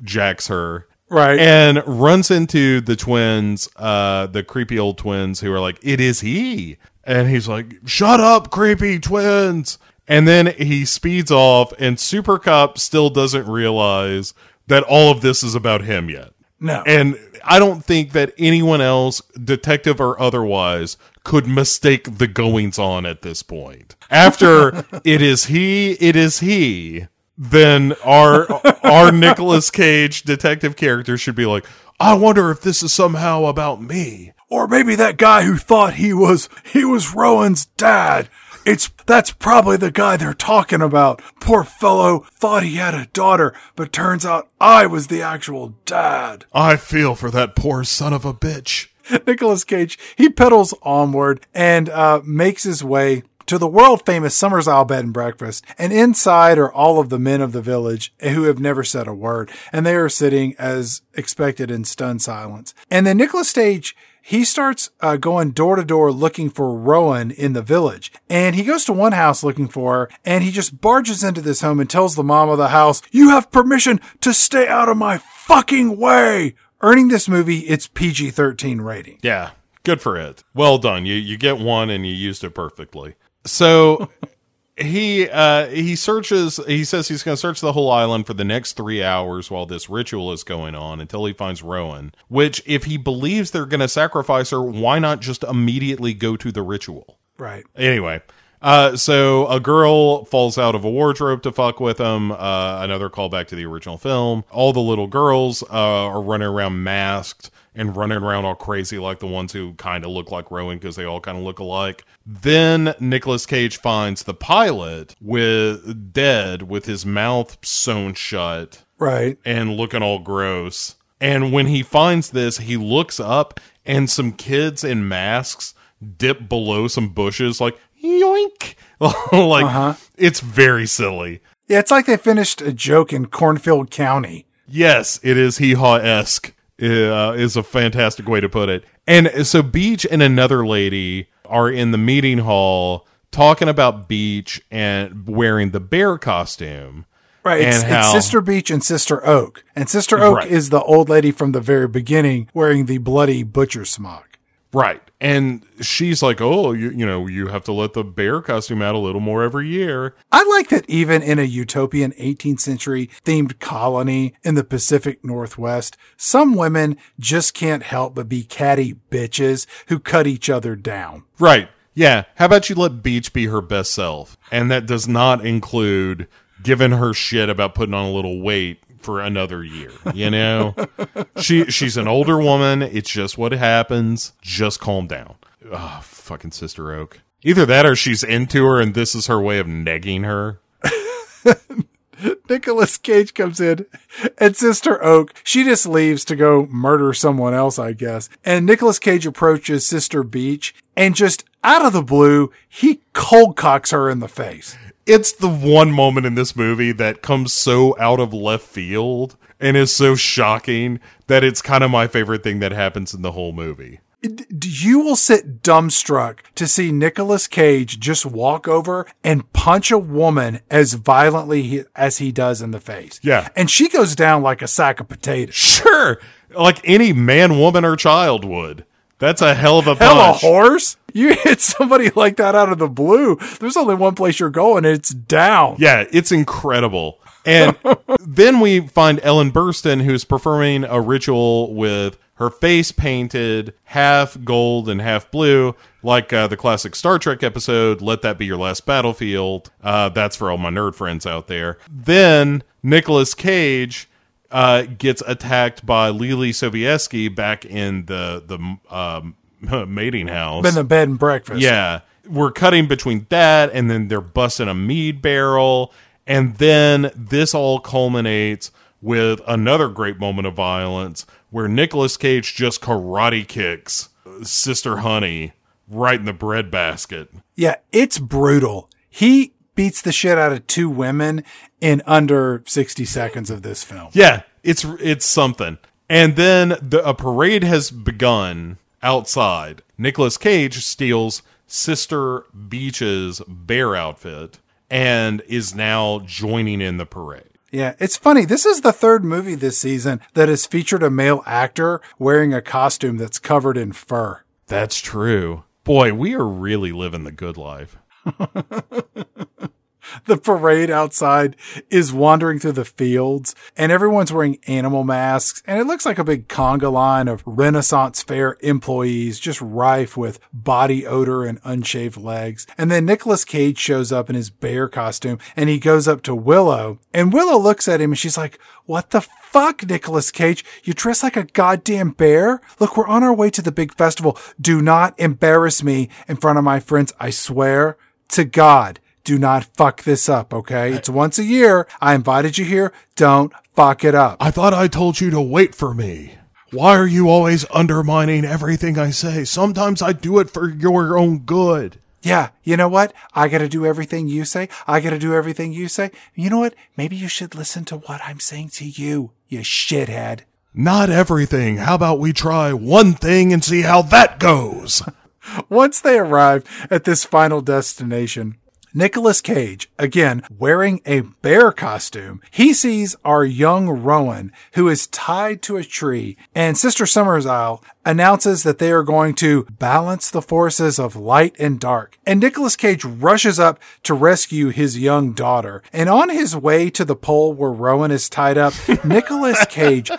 B: jacks her.
A: Right.
B: And runs into the twins, uh, the creepy old twins who are like, it is he. And he's like, shut up, creepy twins. And then he speeds off, and Super Cop still doesn't realize that all of this is about him yet.
A: No.
B: And I don't think that anyone else, detective or otherwise, could mistake the goings on at this point. After it is he, it is he, then our our Nicolas Cage detective character should be like, I wonder if this is somehow about me.
A: or maybe that guy who thought he was, he was Rowan's dad. It's, that's probably the guy they're talking about. Poor fellow thought he had a daughter, but turns out I was the actual dad.
B: I feel for that poor son of a bitch.
A: Nicolas Cage, he pedals onward and uh, makes his way to the world famous Summersisle Bed and Breakfast. And inside are all of the men of the village who have never said a word. And they are sitting as expected in stunned silence. And then Nicolas Cage, he starts uh, going door to door looking for Rowan in the village. And he goes to one house looking for her and he just barges into this home and tells the mom of the house, you have permission to stay out of my fucking way. Earning this movie its PG 13 rating.
B: Yeah, good for it. Well done. You you get one and you used it perfectly. So he uh he searches he says he's going to search the whole island for the next 3 hours while this ritual is going on until he finds Rowan, which if he believes they're going to sacrifice her, why not just immediately go to the ritual?
A: Right.
B: Anyway, uh, so a girl falls out of a wardrobe to fuck with him. Uh, another callback to the original film. All the little girls uh, are running around masked and running around all crazy like the ones who kind of look like Rowan because they all kind of look alike. Then Nicolas Cage finds the pilot with dead with his mouth sewn shut
A: Right.
B: and looking all gross. And when he finds this, he looks up and some kids in masks dip below some bushes like yoink. like
A: Uh-huh.
B: it's very silly.
A: Yeah, it's like they finished a joke in Kornfield Kounty.
B: Yes, it is hee haw esque. Uh, is a fantastic way to put it. And so Beech and another lady are in the meeting hall talking about Beech and wearing the bear costume.
A: Right. It's,
B: And
A: it's Sister Beech and Sister Oak. And Sister Oak
B: Right.
A: is the old lady from the very beginning wearing the bloody butcher smock.
B: Right. And she's like, "Oh, you you know, you have to let the bear costume out a little more every year."
A: I like that even in a utopian 18th century themed colony in the Pacific Northwest, some women just can't help but be catty bitches who cut each other down.
B: Right. Yeah, how about you let Beech be her best self? And that does not include giving her shit about putting on a little weight for another year. You know? she she's an older woman. It's just what happens. Just calm down. Oh, fucking Sister Oak. Either that or she's into her and this is her way of negging her.
A: Nicolas Cage comes in and Sister Oak, she just leaves to go murder someone else, I guess. And Nicolas Cage approaches Sister Beech and just out of the blue, he cold cocks her in the face.
B: It's the one moment in this movie that comes so out of left field and is so shocking that it's kind of my favorite thing that happens in the whole movie.
A: You will sit dumbstruck to see Nicolas Cage just walk over and punch a woman as violently as he does in the face.
B: Yeah.
A: And she goes down like a sack of potatoes.
B: Sure, like any man, woman, or child would. That's a hell of a punch.
A: Hell, a horse? You hit somebody like that out of the blue. There's only one place you're going. It's down.
B: Yeah, it's incredible. And then we find Ellen Burstyn, who's performing a ritual with her face painted half gold and half blue, like uh, the classic Star Trek episode, Let That Be Your Last Battlefield. Uh, that's for all my nerd friends out there. Then Nicolas Cage uh, gets attacked by Leelee Sobieski back in the, the um, mating house.
A: In the bed and breakfast.
B: Yeah. We're cutting between that and then they're busting a mead barrel. And then this all culminates with another great moment of violence where Nicolas Cage just karate kicks Sister Honey right in the bread basket.
A: Yeah, it's brutal. He beats the shit out of two women in under 60 seconds of this film.
B: Yeah, it's it's something. And then the, a parade has begun outside. Nicolas Cage steals Sister Beech's bear outfit and is now joining in the parade.
A: Yeah, it's funny. This is the third movie this season that has featured a male actor wearing a costume that's covered in fur.
B: That's true. Boy, we are really living the good life.
A: The parade outside is wandering through the fields and everyone's wearing animal masks and it looks like a big conga line of Renaissance fair employees just rife with body odor and unshaved legs. And then Nicolas Cage shows up in his bear costume and he goes up to Willow and Willow looks at him and she's like, what the fuck, Nicolas Cage? You dress like a goddamn bear? Look, we're on our way to the big festival. Do not embarrass me in front of my friends. I swear to God do not fuck this up, okay? It's once a year. I invited you here. Don't fuck it up.
B: I thought I told you to wait for me. Why are you always undermining everything I say? Sometimes I do it for your own good.
A: Yeah, you know what? I gotta do everything you say. I gotta do everything you say. You know what? Maybe you should listen to what I'm saying to you, you shithead.
B: Not everything. How about we try one thing and see how that goes?
A: Once they arrive at this final destination, Nicolas Cage, again, wearing a bear costume, he sees our young Rowan, who is tied to a tree, and Sister Summersisle announces that they are going to balance the forces of light and dark. And Nicolas Cage rushes up to rescue his young daughter. And on his way to the pole where Rowan is tied up, Nicolas Cage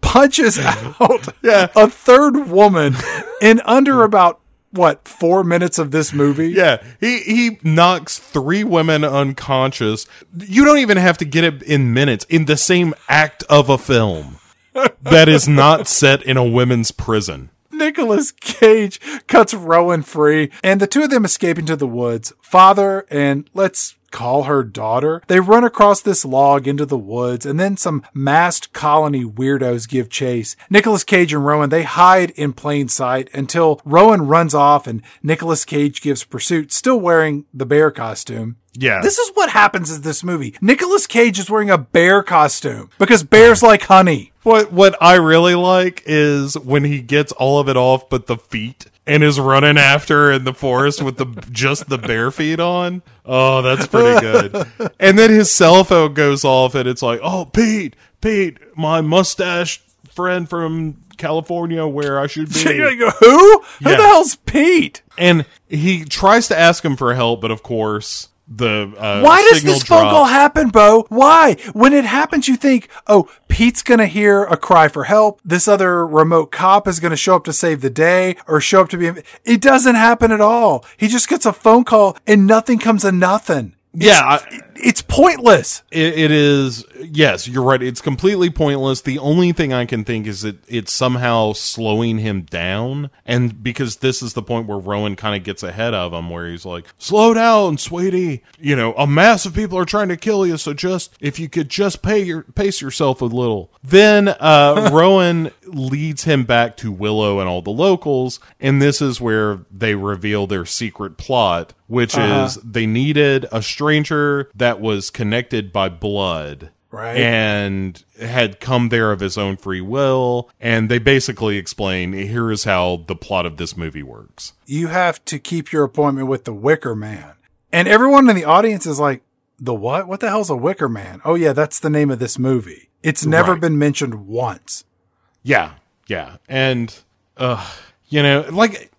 A: punches out
B: Yeah.
A: a third woman in under about what four minutes of this movie
B: Yeah, he he knocks three women unconscious. You don't even have to get it in minutes in the same act of a film that is not set in a women's prison.
A: Nicolas Cage cuts Rowan free, and the two of them escape into the woods. Father and let's call her daughter. They run across this log into the woods, and then some masked colony weirdos give chase. Nicolas Cage and Rowan, they hide in plain sight until Rowan runs off and Nicolas Cage gives pursuit, still wearing the bear costume.
B: Yeah.
A: This is what happens in this movie. Nicolas Cage is wearing a bear costume because bears like honey.
B: What what I really like is when he gets all of it off but the feet and is running after in the forest with the just the bare feet on. Oh, that's pretty good. and then his cell phone goes off and it's like, "Oh, Pete, Pete, my mustache friend from California where I should be."
A: You go, Who? Who
B: Yeah.
A: the hell's Pete?
B: and he tries to ask him for help, but of course, the uh,
A: Why does this phone call happen, Bo? Why? When it happens, you think, oh, Pete's going to hear a cry for help. This other remote cop is going to show up to save the day or show up to be. It doesn't happen at all. He just gets a phone call and nothing comes of nothing.
B: Yeah, I-
A: It's pointless.
B: It, it is. Yes, you're right. It's completely pointless. The only thing I can think is that it's somehow slowing him down, and because this is the point where Rowan kind of gets ahead of him, where he's like, "Slow down, sweetie. You know, a mass of people are trying to kill you. So just if you could just pay your pace yourself a little." Then uh, Rowan leads him back to Willow and all the locals, and this is where they reveal their secret plot, which uh-huh. is they needed a stranger that was connected by blood
A: Right.
B: and had come there of his own free will and they basically explain here is how the plot of this movie works
A: You have to keep your appointment with the Wicker Man. And everyone in the audience is like, the what? What the hell's a Wicker Man? Oh, yeah, that's the name of this movie. It's never
B: Right.
A: been mentioned once.
B: Yeah yeah and uh you know like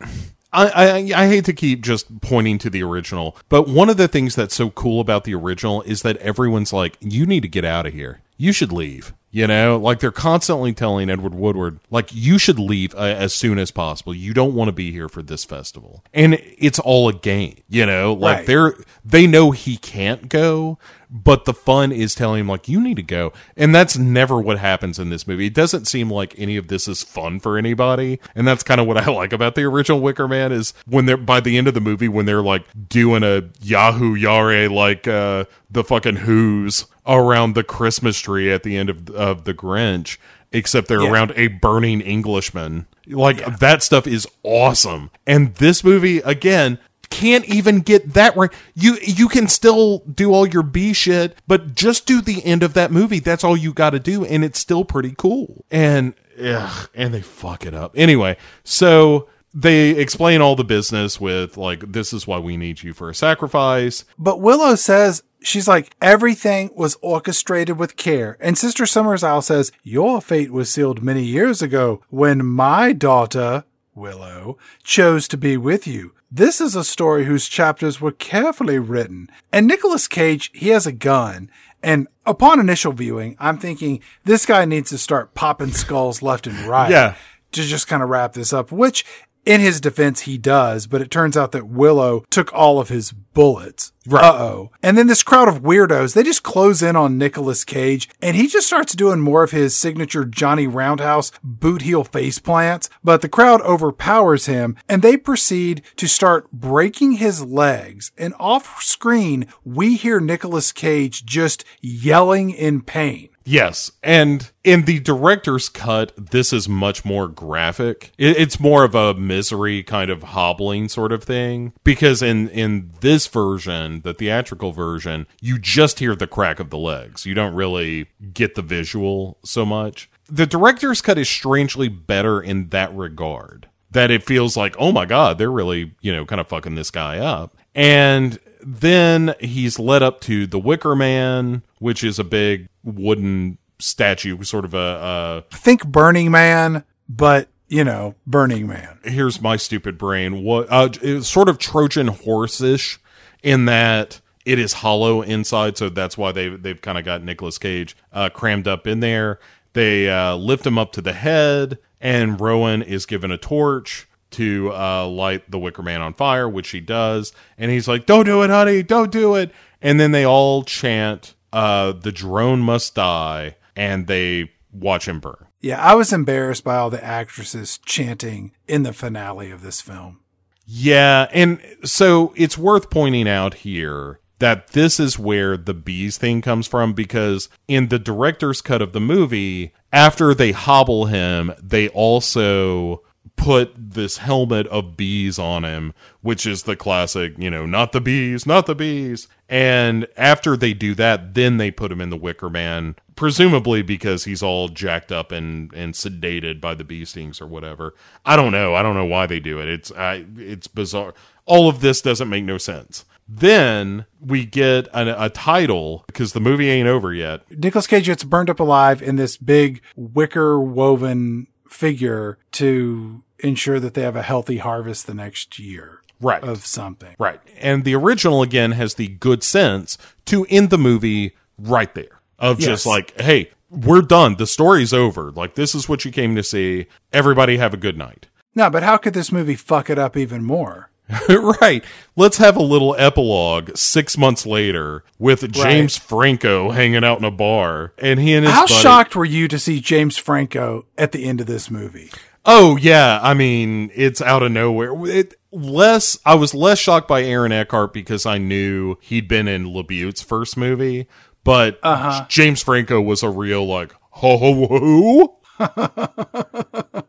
B: I, I I hate to keep just pointing to the original, but one of the things that's so cool about the original is that everyone's like, "You need to get out of here. You should leave." You know, like they're constantly telling Edward Woodward, like, you should leave uh, as soon as possible. You don't want to be here for this festival. And it's all a game, you know, like
A: Right.
B: they're, they know he can't go, but the fun is telling him, like, you need to go. And that's never what happens in this movie. It doesn't seem like any of this is fun for anybody. And that's kind of what I like about the original Wicker Man is when they're, by the end of the movie, when they're like doing a Yahoo Yare, like, uh, the fucking Who's around the Christmas tree at the end of, of the Grinch, except they're
A: Yeah.
B: around a burning Englishman. Like that stuff is awesome. And this movie, again, can't even get that right. You you can still do all your B shit, but just do the end of that movie. That's all you got to do, and it's still pretty cool. And ugh, and they fuck it up anyway. So they explain all the business with like, this is why we need you for a sacrifice.
A: But Willow says, she's like, everything was orchestrated with care. And Sister Summersisle says, your fate was sealed many years ago when my daughter, Willow, chose to be with you. This is a story whose chapters were carefully written. And Nicolas Cage, he has a gun. And upon initial viewing, I'm thinking this guy needs to start popping skulls left and right
B: Yeah.
A: to just kind of wrap this up, which in his defense, he does, but it turns out that Willow took all of his bullets.
B: Right.
A: Uh oh. And then this crowd of weirdos, they just close in on Nicolas Cage and he just starts doing more of his signature Johnny Roundhouse boot heel face plants. But the crowd overpowers him and they proceed to start breaking his legs. And off screen, we hear Nicolas Cage just yelling in pain.
B: Yes, and in the director's cut, this is much more graphic. It's more of a misery kind of hobbling sort of thing because in in this version, the theatrical version, you just hear the crack of the legs. You don't really get the visual so much. The director's cut is strangely better in that regard. That it feels like, oh my god, they're really, you know, kind of fucking this guy up. And then he's led up to the Wicker Man, which is a big wooden statue, sort of a,
A: Think Burning Man, but you know, Burning Man.
B: here's my stupid brain. What uh, it's sort of Trojan horse-ish in that it is hollow inside, so that's why they they've kind of got Nicolas Cage uh, crammed up in there. They uh, lift him up to the head, and Rowan is given a torch to uh, light the Wicker Man on fire, which he does. And he's like, "Don't do it, honey! Don't do it!" And then they all chant, uh, "The drone must die," and they watch him burn.
A: Yeah, I was embarrassed by all the actresses chanting in the finale of this film.
B: Yeah, and so it's worth pointing out here that this is where the bees thing comes from because in the director's cut of the movie, after they hobble him, they also put this helmet of bees on him, which is the classic, you know, not the bees, not the bees. And after they do that, then they put him in the Wicker Man, presumably because he's all jacked up and, and sedated by the bee stings or whatever. I don't know. I don't know why they do it. It's I, it's bizarre. All of this doesn't make no sense. Then we get a, a title because the movie ain't over yet.
A: Nicolas Cage gets burned up alive in this big wicker woven figure to ensure that they have a healthy harvest the next year.
B: Right.
A: of something.
B: Right. And the original again has the good sense to end the movie right there. Of just like, hey, we're done. The story's over. Like this is what you came to see. Everybody have a good night.
A: No, but how could this movie fuck it up even more?
B: right. Let's have a little epilogue six months later with James Franco hanging out in a bar and he and his
A: How
B: buddy-
A: shocked were you to see James Franco at the end of this movie?
B: Oh yeah, I mean it's out of nowhere. It, less, I was less shocked by Aaron Eckhart because I knew he'd been in LaBute's first movie, but
A: Uh-huh.
B: James Franco was a real like ho ho ho.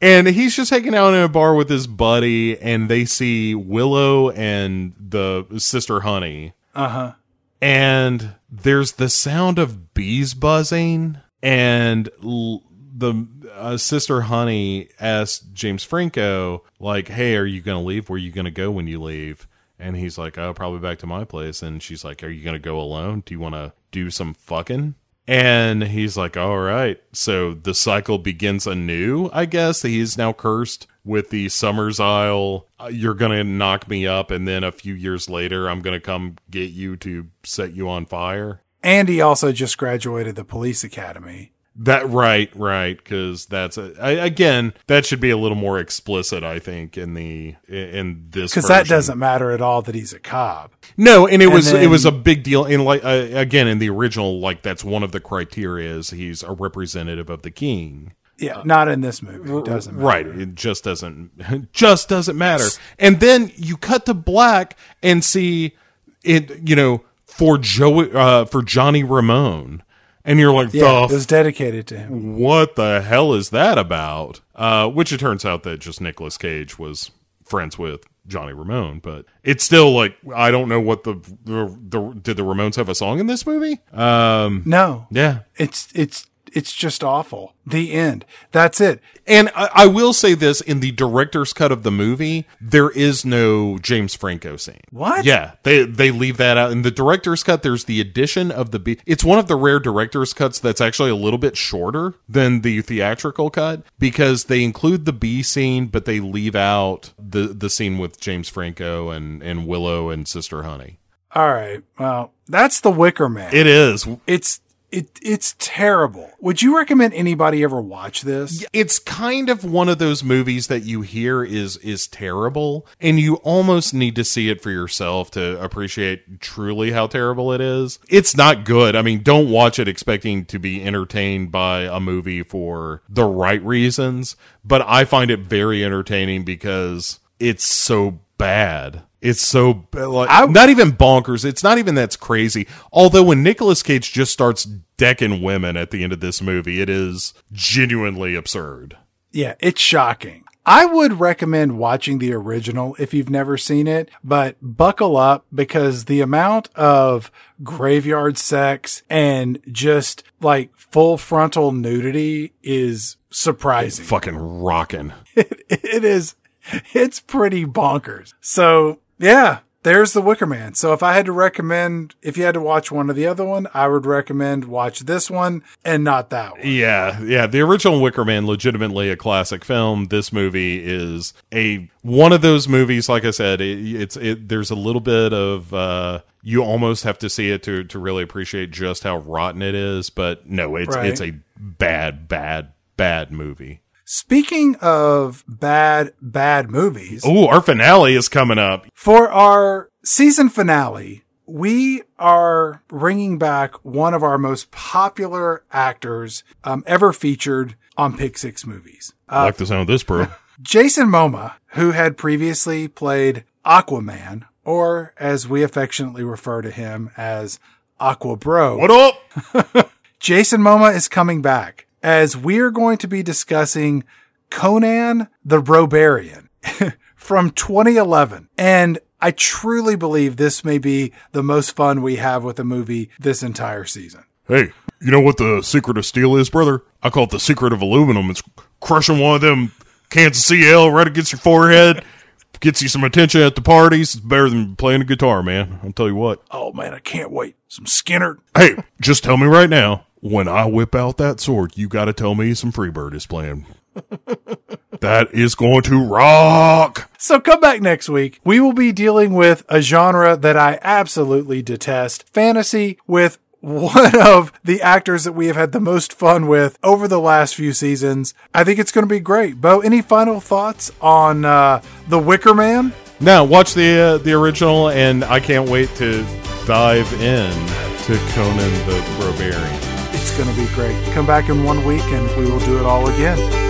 B: and he's just hanging out in a bar with his buddy, and they see Willow and the sister Honey,
A: Uh huh.
B: and there's the sound of bees buzzing and l- the uh, sister honey asked james franco like hey are you gonna leave? Where are you gonna go when you leave? And he's like oh probably back to my place. And she's like are you gonna go alone? Do you want to do some fucking? And he's like all right. So the cycle begins anew i guess. He's now cursed with the Summersisle. Uh, you're gonna knock me up and then a few years later i'm gonna come get you to set you on fire.
A: And he also just graduated the police academy.
B: That right right because that's a, I, again that should be a little more explicit i think in the in this
A: Because that doesn't matter at all that he's a cop.
B: no and it was
A: then-
B: it was a big deal in like uh, again in the original like that's one of the criteria is he's a representative of the king
A: Yeah, not in this movie. It doesn't matter.
B: Right. It just doesn't just doesn't matter. And then you cut to black and see it, you know, for Joey uh for Johnny Ramone. And you're like,
A: Yeah, it was dedicated to him.
B: what the hell is that about? Uh, which it turns out that just Nicolas Cage was friends with Johnny Ramone, but it's still like I don't know what the the, the did the Ramones have a song in this movie? Um,
A: No,
B: yeah,
A: it's it's it's just awful. The end. That's it.
B: and I, I will say this: in the director's cut of the movie, there is no James Franco scene.
A: What?
B: Yeah, they they leave that out in the director's cut. There's the addition of the B. It's one of the rare director's cuts that's actually a little bit shorter than the theatrical cut because they include the B scene, but they leave out the the scene with James Franco and and Willow and Sister Honey.
A: All right. Well, that's the Wicker Man.
B: It is.
A: it's it it's terrible. Would you recommend anybody ever watch this?
B: It's kind of one of those movies that you hear is is terrible, and you almost need to see it for yourself to appreciate truly how terrible it is. It's not good. I mean, don't watch it expecting to be entertained by a movie for the right reasons, but I find it very entertaining because it's so bad. It's so like
A: I-
B: not even bonkers. It's not even that's crazy. Although when Nicolas Cage just starts decking women at the end of this movie, it is genuinely absurd.
A: Yeah, it's shocking. I would recommend watching the original if you've never seen it, but buckle up because the amount of graveyard sex and just like full frontal nudity is surprising.
B: Fucking rocking.
A: It, it is it's pretty bonkers. So yeah, there's the Wicker Man. So if I had to recommend, if you had to watch one or the other one, I would recommend watch this one and not that one.
B: Yeah, yeah. The original Wicker Man, legitimately a classic film. This movie is a one of those movies. Like I said, it, it's it. There's a little bit of uh, you almost have to see it to to really appreciate just how rotten it is. But no, it's
A: Right.
B: it's a bad, bad, bad movie.
A: Speaking of bad, bad movies,
B: Oh, our finale is coming up.
A: for our season finale, we are bringing back one of our most popular actors um, ever featured on Pick Six movies.
B: I like the sound of this, bro.
A: Jason Momoa, who had previously played Aquaman, or as we affectionately refer to him as Aqua Bro.
B: what up?
A: Jason Momoa is coming back as we're going to be discussing Conan the Robarian from 2011. And I truly believe this may be the most fun we have with a movie this entire season.
B: Hey, you know what the secret of steel is, brother? I call it the secret of aluminum. It's crushing one of them Kansas CL right against your forehead. Gets you some attention at the parties. It's better than playing a guitar, man. I'll tell you what.
A: Oh man, I can't wait. Some Skynyrd.
B: Hey, just tell me right now. When I whip out that sword, you got to tell me some Freebird is playing. that is going to rock.
A: So come back next week. We will be dealing with a genre that I absolutely detest fantasy with one of the actors that we have had the most fun with over the last few seasons. I think it's going to be great. Bo, any final thoughts on uh, The Wicker Man?
B: Now, watch the uh, the original, and I can't wait to dive in to Conan the Barbarian.
A: It's going to be great. Come back in one week and we will do it all again.